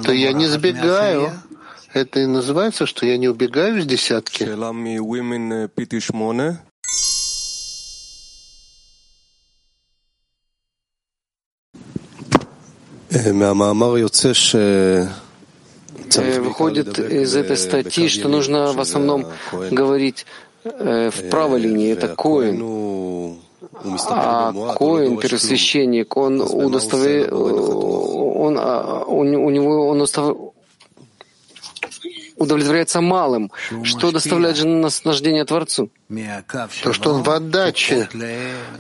то я не сбегаю. Это и называется, что я не убегаю из десятки. Выходит из этой статьи, что нужно в основном говорить Э, в правой линии это Коин. А Коин, первосвященник, он удостовер... он, а, у, у него он устав... удовлетворяется малым. Что доставляет же наслаждение Творцу? То, что он в отдаче,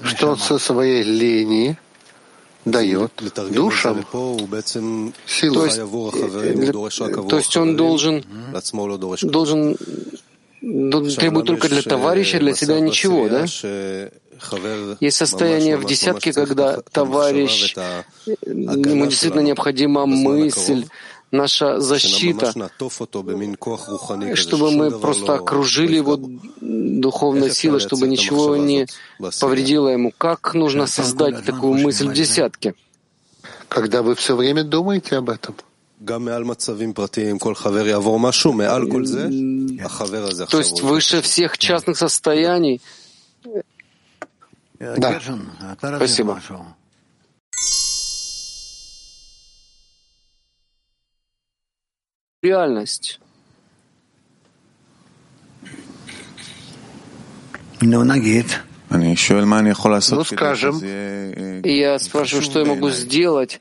что он со своей линии дает душам силу. То есть, э, то есть он должен, должен требует только для товарища, для себя ничего, да? Есть состояние в десятке, когда товарищ, ему действительно необходима мысль, наша защита, чтобы мы просто окружили его духовной силой, чтобы ничего не повредило ему. Как нужно создать такую мысль в десятке? Когда вы все время думаете об этом. То есть выше всех частных состояний. Да. Спасибо. Реальность. Ну, скажем, я спрашиваю, что я могу сделать,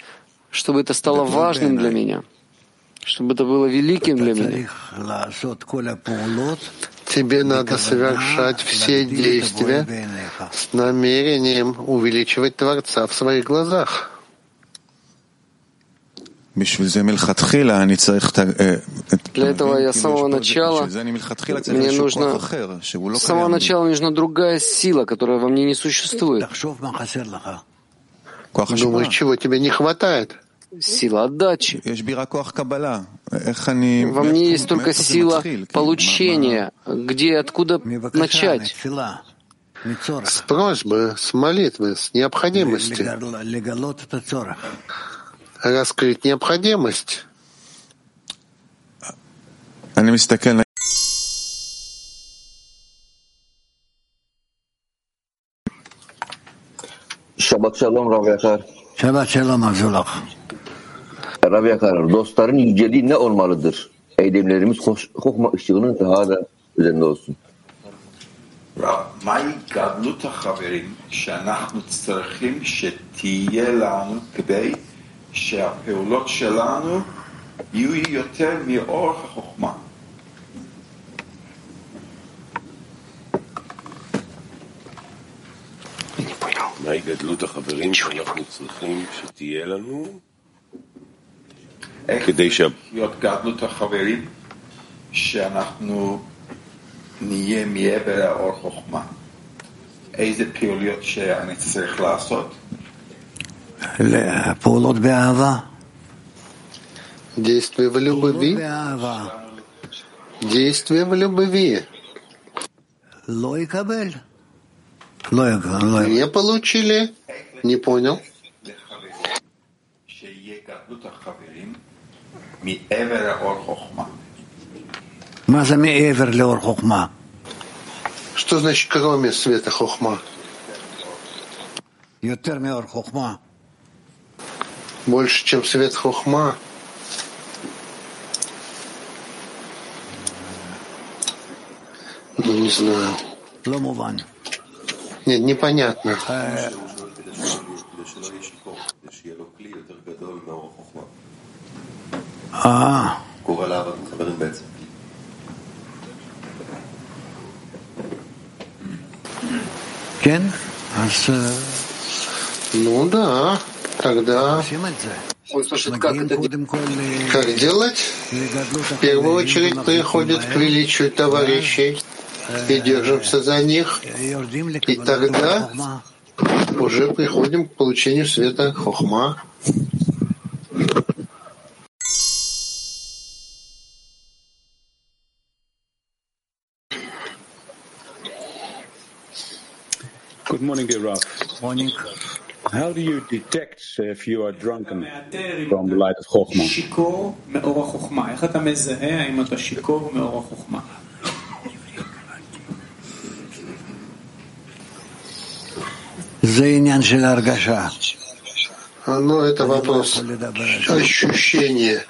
чтобы это стало важным для меня, чтобы это было великим для меня. Тебе надо совершать все действия с намерением увеличивать Творца в своих глазах. Для этого я с самого начала, мне нужно, с самого начала нужна другая сила, которая во мне не существует. Думаешь, чего тебе не хватает? Сила отдачи. Во мне есть только сила получения. Где, откуда начать? С просьбы, с молитвы, с необходимости. Раскрыть необходимость. Rav Yakar. Shabbat shalom Avzullah. Rav Yakar, dostların yüceliği ne olmalıdır? Eylemlerimiz kokma ışığının daha da üzerinde olsun. מהי גדלות החברים שאנחנו צריכים שתהיה לנו כדי שהפעולות שלנו יהיו יותר מאורך החוכמה? מהי גדלות החברים שאנחנו צריכים שתהיה לנו כדי ש... להיות גדלות החברים שאנחנו נהיה מעבר לאור חוכמה. איזה פעילויות שאני צריך לעשות? פעולות באהבה. Действие в любви. Действие в любви. לא יקבל. Не получили? Не понял. Что значит кроме света хохма? Йотерме ор хохма. Больше, чем свет хохма. Ну, не знаю. Нет, непонятно. а. Кен? ну да, тогда. Он спрашивает, как это как делать? В первую очередь приходит к величию товарищей. И держимся за них. И тогда уже приходим к получению света хохма. Good morning, dear Ralph. Morning. How do you detect if you are drunken from the light of Chokhmah? Но это вопрос ощущения.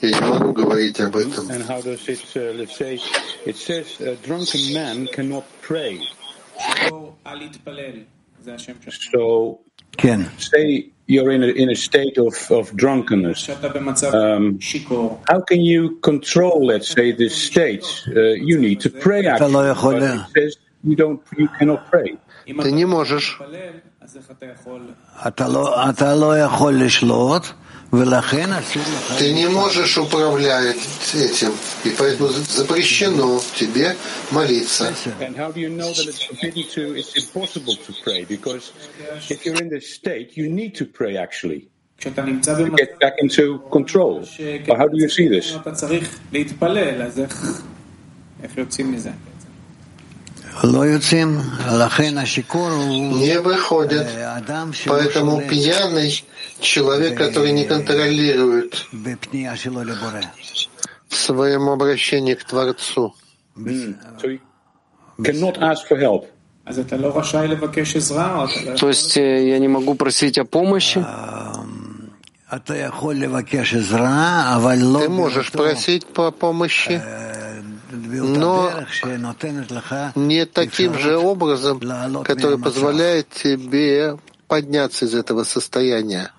Я не могу говорить об этом. And how does it, uh, say, it says a drunken man cannot pray. So, say you're in a, in a state of, of drunkenness. Um, how can you control, let's say, this state? Uh, you need to pray, actually. But it says you, don't, you cannot pray. Ты не можешь. מתפלל, אז איך אתה יכול... אתה לא, אתה לא יכול לשלוט, ולכן אסור לך... Ты не можешь управлять этим, и поэтому запрещено тебе молиться. And how do you know that it's forbidden to, it's impossible to pray? Because if you're in this state, you need to pray actually כשאתה נמצא to במצב get back into control. But how do you see this? אתה צריך להתפלל, אז איך... איך יוצאים מזה? לא יוצאים, לכן השיכור הוא Не выходит. אה, אדם שלא Поэтому שולט пьяный человек, который не контролирует в своем обращении к Творцу. То есть э, я не могу просить о помощи. Ты можешь просить по помощи, но не таким же образом, который позволяет тебе подняться из этого состояния.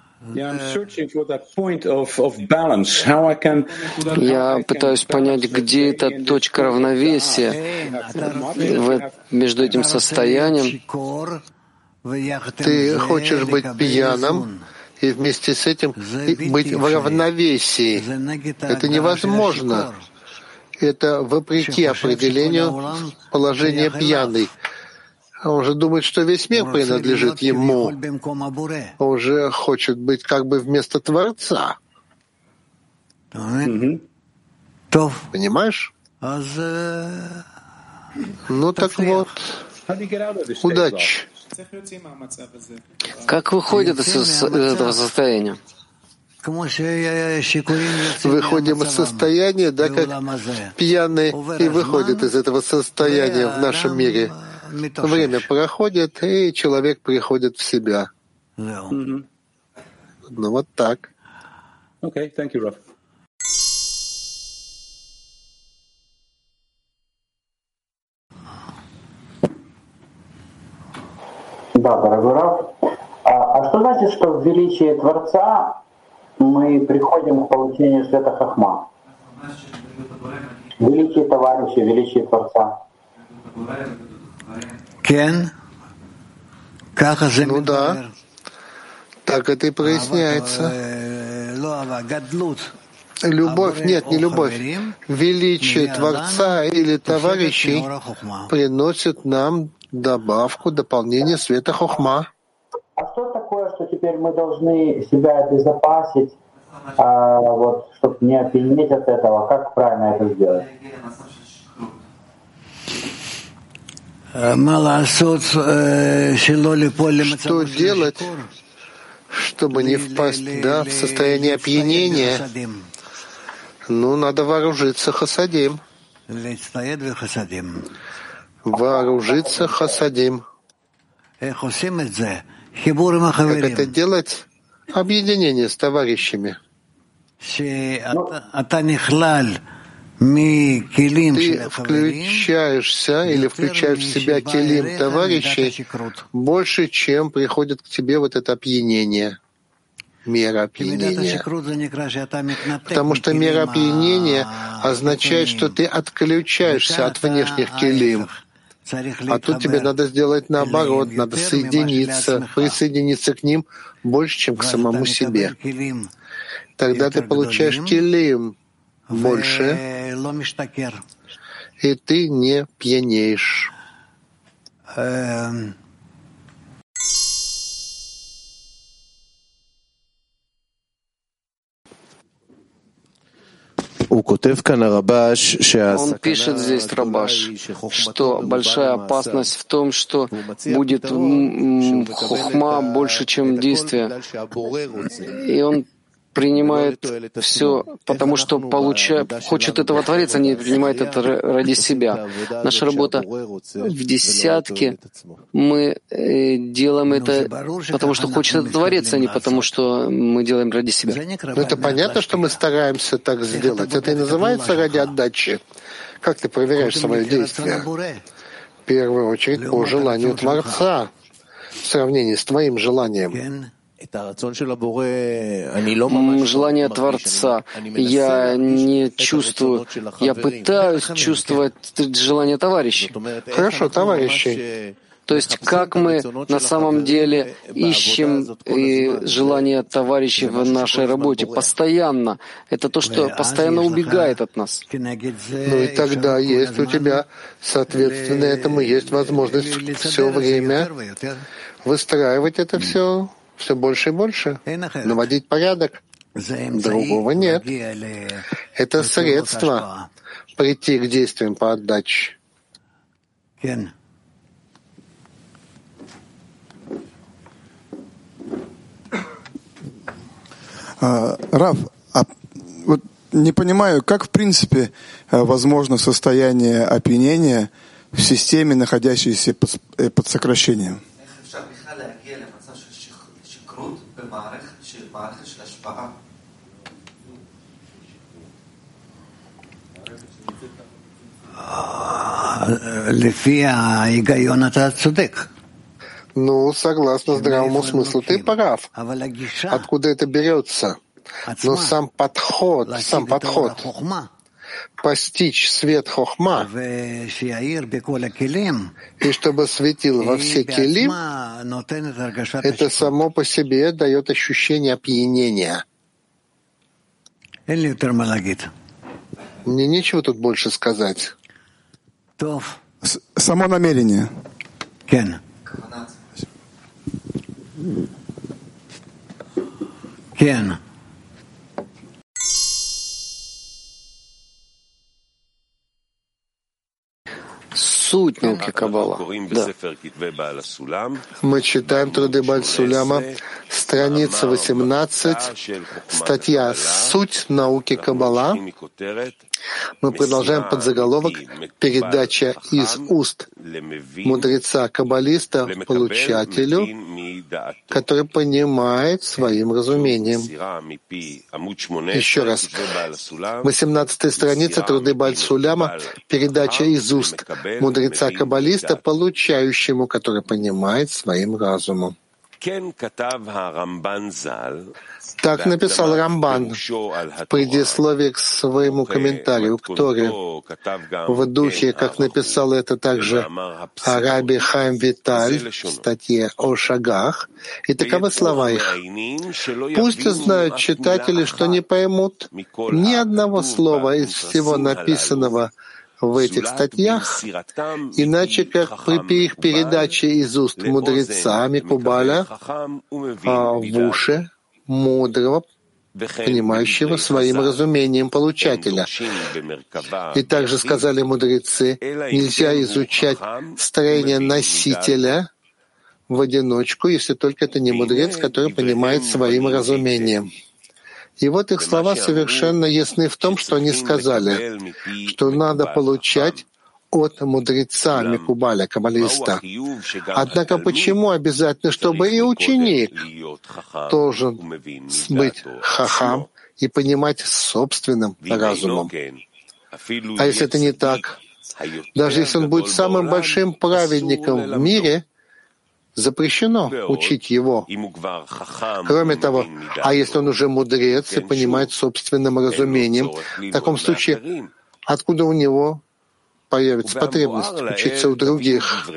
Я пытаюсь понять, где эта точка равновесия. Между этим состоянием. Ты хочешь быть пьяным, и вместе с этим быть в равновесии. Это невозможно. Это вопреки определению положения пьяный. А он уже думает, что весь мир принадлежит ему, уже хочет быть как бы вместо Творца. Угу. Понимаешь? Ну так вот, удачи. Как выходит из этого состояния? Выходим из состояния, да, как пьяные, и выходит из этого состояния в нашем мире время проходит, и человек приходит в себя. Mm-hmm. Ну вот так. Okay, thank you, Raf. Да, дорогой Раф. А, а что значит, что в величии Творца мы приходим к получению света Хахма? Величие товарища, величие Творца. Кен? Ну да, так это и проясняется. Любовь, нет, не любовь. Величие Творца или товарищей приносит нам добавку, дополнение света Хохма. А что такое, что теперь мы должны себя обезопасить, а, вот, чтобы не опьянеть от этого? Как правильно это сделать? Что делать, чтобы не впасть да, в состояние опьянения? Ну, надо вооружиться хасадим. Вооружиться хасадим. Как это делать? Объединение с товарищами. Ты включаешься или включаешь в себя келим товарищей больше, чем приходит к тебе вот это опьянение. Мера опьянения. Потому что мера опьянения означает, что ты отключаешься от внешних келим. А тут тебе надо сделать наоборот, надо соединиться, присоединиться к ним больше, чем к самому себе. Тогда ты получаешь келим больше, и ты не пьянеешь. Эм, Он пишет здесь, Рабаш, что большая опасность в том, что будет хухма больше, чем действие. И он принимает все, потому что получает, хочет этого Творец, а не принимает это ради себя. Наша работа в десятке, мы э, делаем это, потому что хочет это Творец, а не потому что мы делаем ради себя. Ну, это понятно, что мы стараемся так сделать. Это и называется ради отдачи. Как ты проверяешь свое действие? В первую очередь по желанию Творца в сравнении с твоим желанием желание Творца. Я не чувствую, я пытаюсь чувствовать желание товарищей. Хорошо, товарищи. То есть как мы на самом деле ищем и желание товарищей в нашей работе постоянно. Это то, что постоянно убегает от нас. Ну и тогда есть у тебя, соответственно, этому есть возможность все время выстраивать это все все больше и больше, наводить порядок. Другого нет. Это средство прийти к действиям по отдаче. А, Рав, а вот не понимаю, как в принципе э, возможно состояние опьянения в системе, находящейся под, э, под сокращением? Ну, согласно здравому смыслу, ты прав. Откуда это берется? Но сам подход, сам подход постичь свет хохма, и чтобы светил во все келим, это само по себе дает ощущение опьянения. Мне нечего тут больше сказать. Само намерение. Кен. Кен. Суть науки Каббала. Да. Мы читаем труды Бальсуляма Страница 18, статья «Суть науки Каббала». Мы продолжаем под заголовок «Передача из уст мудреца-каббалиста получателю, который понимает своим разумением». Еще раз. 18 страница труды Бальсуляма «Передача из уст мудреца-каббалиста получающему, который понимает своим разумом». Так написал Рамбан в предисловии к своему комментарию к Торе, в духе, как написал это также Араби Хайм Виталь в статье о шагах, и таковы слова их. Пусть знают читатели, что не поймут ни одного слова из всего написанного в этих статьях, иначе как при их передаче из уст мудреца Микубаля а в уши мудрого, понимающего своим разумением получателя. И также сказали мудрецы, нельзя изучать строение носителя в одиночку, если только это не мудрец, который понимает своим разумением. И вот их слова совершенно ясны в том, что они сказали, что надо получать от мудреца Микубаля, каббалиста. Однако почему обязательно, чтобы и ученик должен быть хахам и понимать собственным разумом? А если это не так? Даже если он будет самым большим праведником в мире, запрещено учить его. Кроме того, а если он уже мудрец и понимает собственным разумением, в таком случае откуда у него появится потребность учиться у других?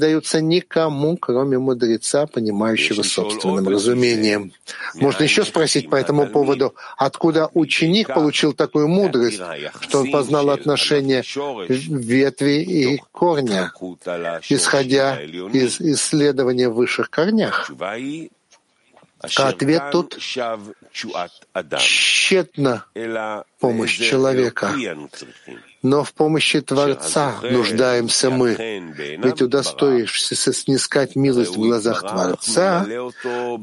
Даются никому, кроме мудреца, понимающего собственным разумением. Можно еще спросить по этому поводу, откуда ученик получил такую мудрость, что он познал отношения ветви и корня, исходя из исследования в высших корнях. А ответ тут — тщетна помощь человека. Но в помощи Творца нуждаемся мы. Ведь удостоившись снискать милость в глазах Творца,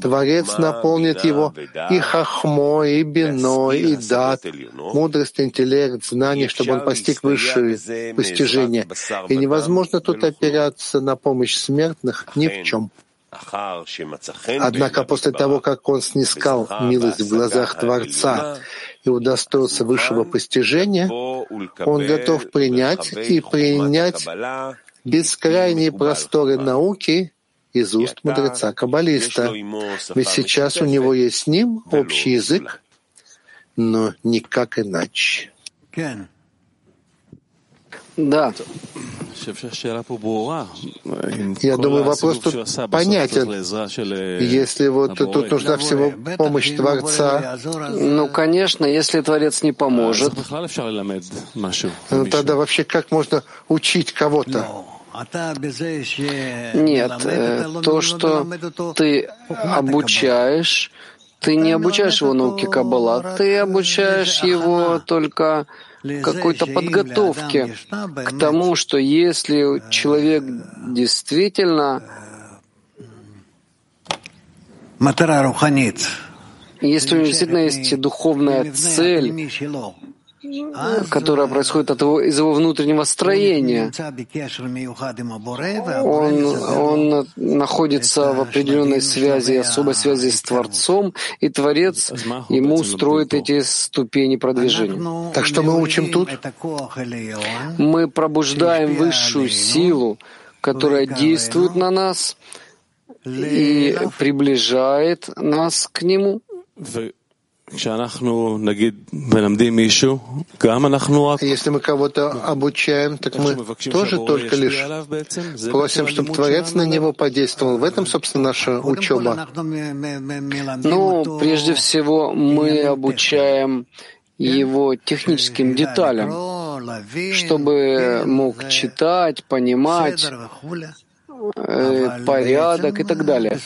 Творец наполнит его и хахмой, и биной, и дат, мудрость, интеллект, знание, чтобы он постиг высшие постижения. И невозможно тут опираться на помощь смертных ни в чем. Однако после того, как он снискал милость в глазах Творца и удостоился высшего постижения, он готов принять и принять бескрайние просторы науки из уст мудреца-каббалиста. Ведь сейчас у него есть с ним общий язык, но никак иначе. Да. Я думаю, вопрос тут понятен. Если вот тут нужна всего помощь Творца, ну, конечно, если Творец не поможет, ну, тогда вообще как можно учить кого-то? Нет, э, то, что ты обучаешь, ты не обучаешь его науке Каббала, ты обучаешь его только какой-то подготовки к тому, что если человек действительно если у него действительно есть духовная цель, которая происходит от его, из его внутреннего строения. Он, он находится в определенной связи, особой связи с Творцом, и Творец ему строит эти ступени продвижения. Так что мы учим тут? Мы пробуждаем высшую силу, которая действует на нас и приближает нас к Нему. Если мы кого-то обучаем, так мы тоже только лишь просим, чтобы Творец на него подействовал. В этом, собственно, наша учеба. Ну, прежде всего, мы обучаем его техническим деталям, чтобы мог читать, понимать, э, порядок и так далее.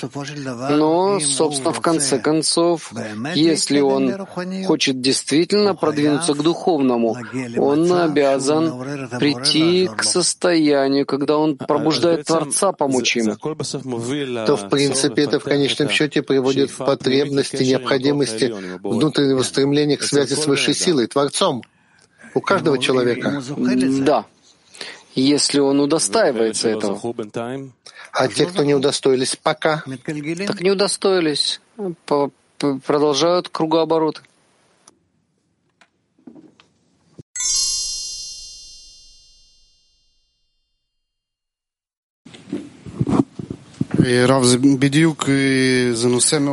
Но, собственно, в конце концов, если он хочет действительно продвинуться к духовному, он обязан прийти к состоянию, когда он пробуждает Творца, помочь ему. То, в принципе, это в конечном счете приводит в потребности, необходимости внутреннего стремления к связи с высшей силой, Творцом. У каждого человека. Да если он удостаивается этого. А те, кто не удостоились пока? Так не удостоились. Продолжают кругообороты.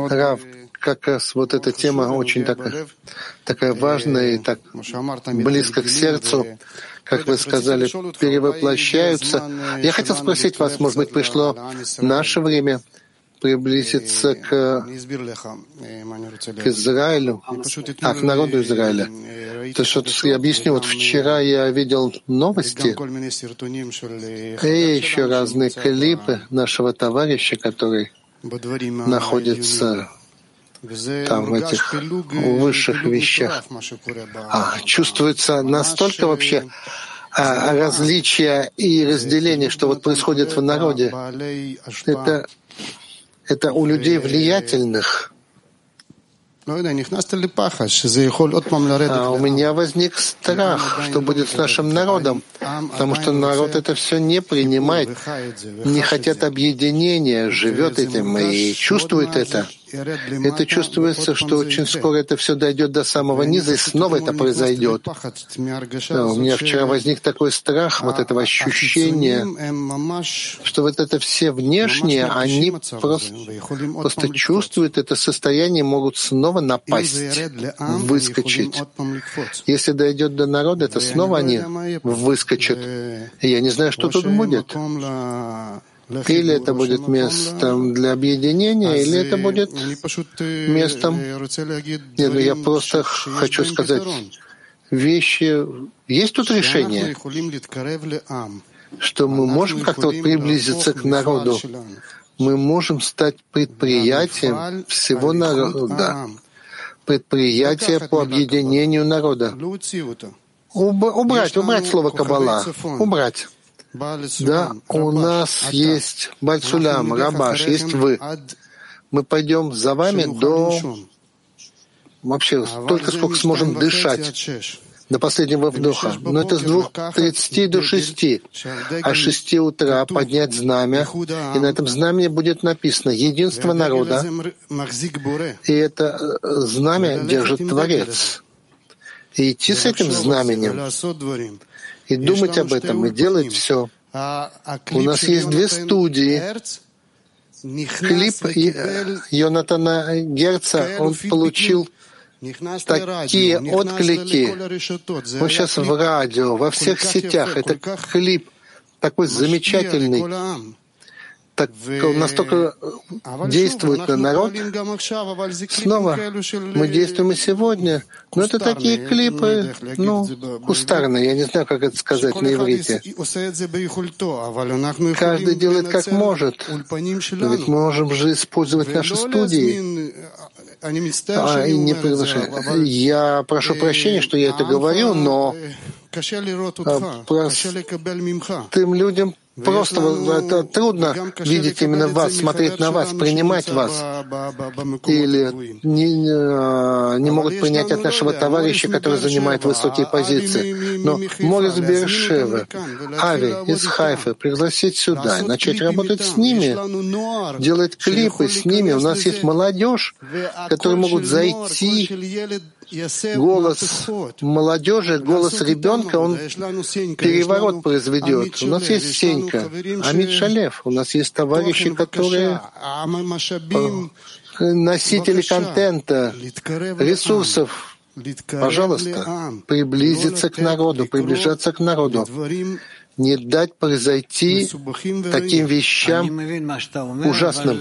Рав, как раз вот эта тема очень такая, такая важная и так близко к сердцу как вы сказали, перевоплощаются. Я хотел спросить вас, может быть, пришло наше время приблизиться к, к Израилю, а к народу Израиля. То вот я объясню, вот вчера я видел новости и еще разные клипы нашего товарища, который находится там, в этих высших вещах. А, чувствуется настолько вообще а, различия и разделения, что вот происходит в народе. Это, это у людей влиятельных. А у меня возник страх, что будет с нашим народом, потому что народ это все не принимает, не хотят объединения, живет этим и чувствует это. Это чувствуется, что очень скоро это все дойдет до самого низа, и снова это произойдет. Да, у меня вчера возник такой страх, вот этого ощущения, что вот это все внешние, они просто, просто чувствуют это состояние, могут снова напасть, выскочить. Если дойдет до народа, это снова они выскочат. И я не знаю, что тут будет. Или это будет местом для объединения, или это будет местом... Нет, ну я просто хочу сказать, вещи... Есть тут решение, что мы можем как-то вот приблизиться к народу, мы можем стать предприятием всего народа, предприятие по объединению народа. Убрать, убрать слово «кабала», убрать. Да, у нас есть Бальсулям, Рабаш, есть вы. Мы пойдем за вами до... Вообще, только сколько сможем дышать до последнего вдоха. Но это с двух тридцати до шести. А с шести утра поднять знамя, и на этом знамени будет написано «Единство народа». И это э, знамя держит Творец. И идти с этим знаменем и думать об этом, и делать все. У нас есть две студии. Клип Йонатана Герца, он получил такие отклики. Он сейчас в радио, во всех сетях. Это клип такой замечательный так, настолько действует на народ. Снова мы действуем и сегодня. Но это такие клипы, ну, кустарные, я не знаю, как это сказать на иврите. Каждый делает как может. Но ведь мы можем же использовать наши студии. А, и не приглашать. Я прошу прощения, что я это говорю, но а, простым людям Просто это трудно видеть именно вас, смотреть на вас, принимать вас. Или не, не, а, могут принять от нашего товарища, который занимает высокие позиции. Но Морис Бершевы, Ави из Хайфа пригласить сюда, начать работать с ними, делать клипы с ними. У нас есть молодежь, которые могут зайти голос молодежи, голос ребенка, он переворот произведет. У нас есть Сенька, Амид Шалев, у нас есть товарищи, которые носители контента, ресурсов. Пожалуйста, приблизиться к народу, приближаться к народу не дать произойти таким вещам ужасным.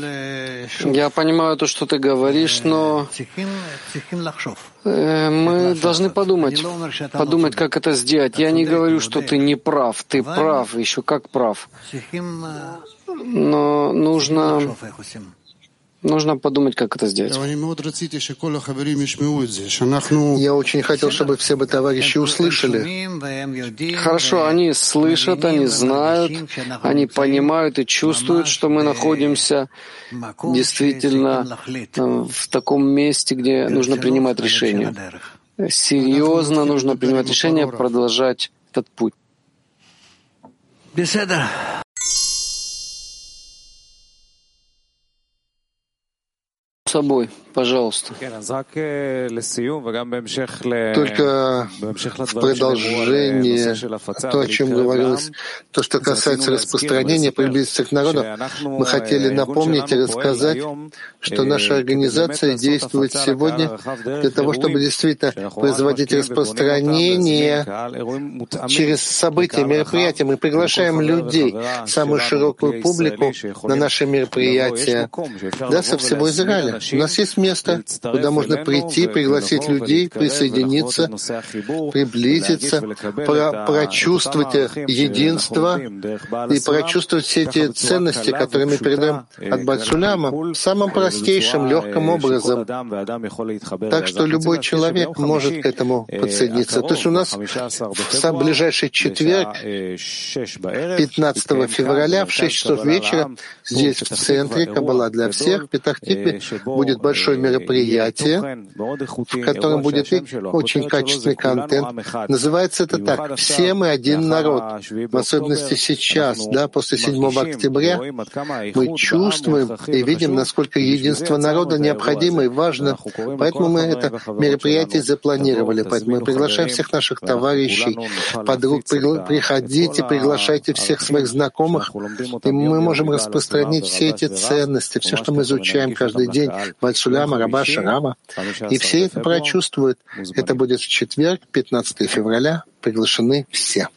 Я понимаю то, что ты говоришь, но э, мы должны подумать, подумать, как это сделать. Я не говорю, что ты не прав, ты прав, еще как прав. Но нужно Нужно подумать, как это сделать. Я очень хотел, чтобы все бы товарищи услышали. Хорошо, они слышат, они знают, они понимают и чувствуют, что мы находимся действительно э, в таком месте, где нужно принимать решения. Серьезно нужно принимать решение продолжать этот путь собой, пожалуйста. Только в продолжение то, о чем говорилось, то, что касается распространения приблизительных народов, мы хотели напомнить и рассказать, что наша организация действует сегодня для того, чтобы действительно производить распространение через события, мероприятия. Мы приглашаем людей, самую широкую публику на наши мероприятия, да, со всего Израиля. У нас есть место, куда можно прийти, пригласить людей, присоединиться, приблизиться, про прочувствовать единство и прочувствовать все эти ценности, которые мы передаем от Бальсуляма, самым простейшим, легким образом. Так что любой человек может к этому подсоединиться. То есть у нас в сам ближайший четверг, 15 февраля в 6 часов вечера, здесь в центре Кабала для всех, в Петахтикве, будет большое мероприятие, в котором будет очень качественный контент. Называется это так «Все мы один народ». В особенности сейчас, да, после 7 октября, мы чувствуем и видим, насколько единство народа необходимо и важно. Поэтому мы это мероприятие запланировали. Поэтому мы приглашаем всех наших товарищей, подруг, приходите, приглашайте всех своих знакомых, и мы можем распространить все эти ценности, все, что мы изучаем каждый день, Вальсуляма, Рабаша, Рама. И все это прочувствуют. Это будет в четверг, 15 февраля. Приглашены все.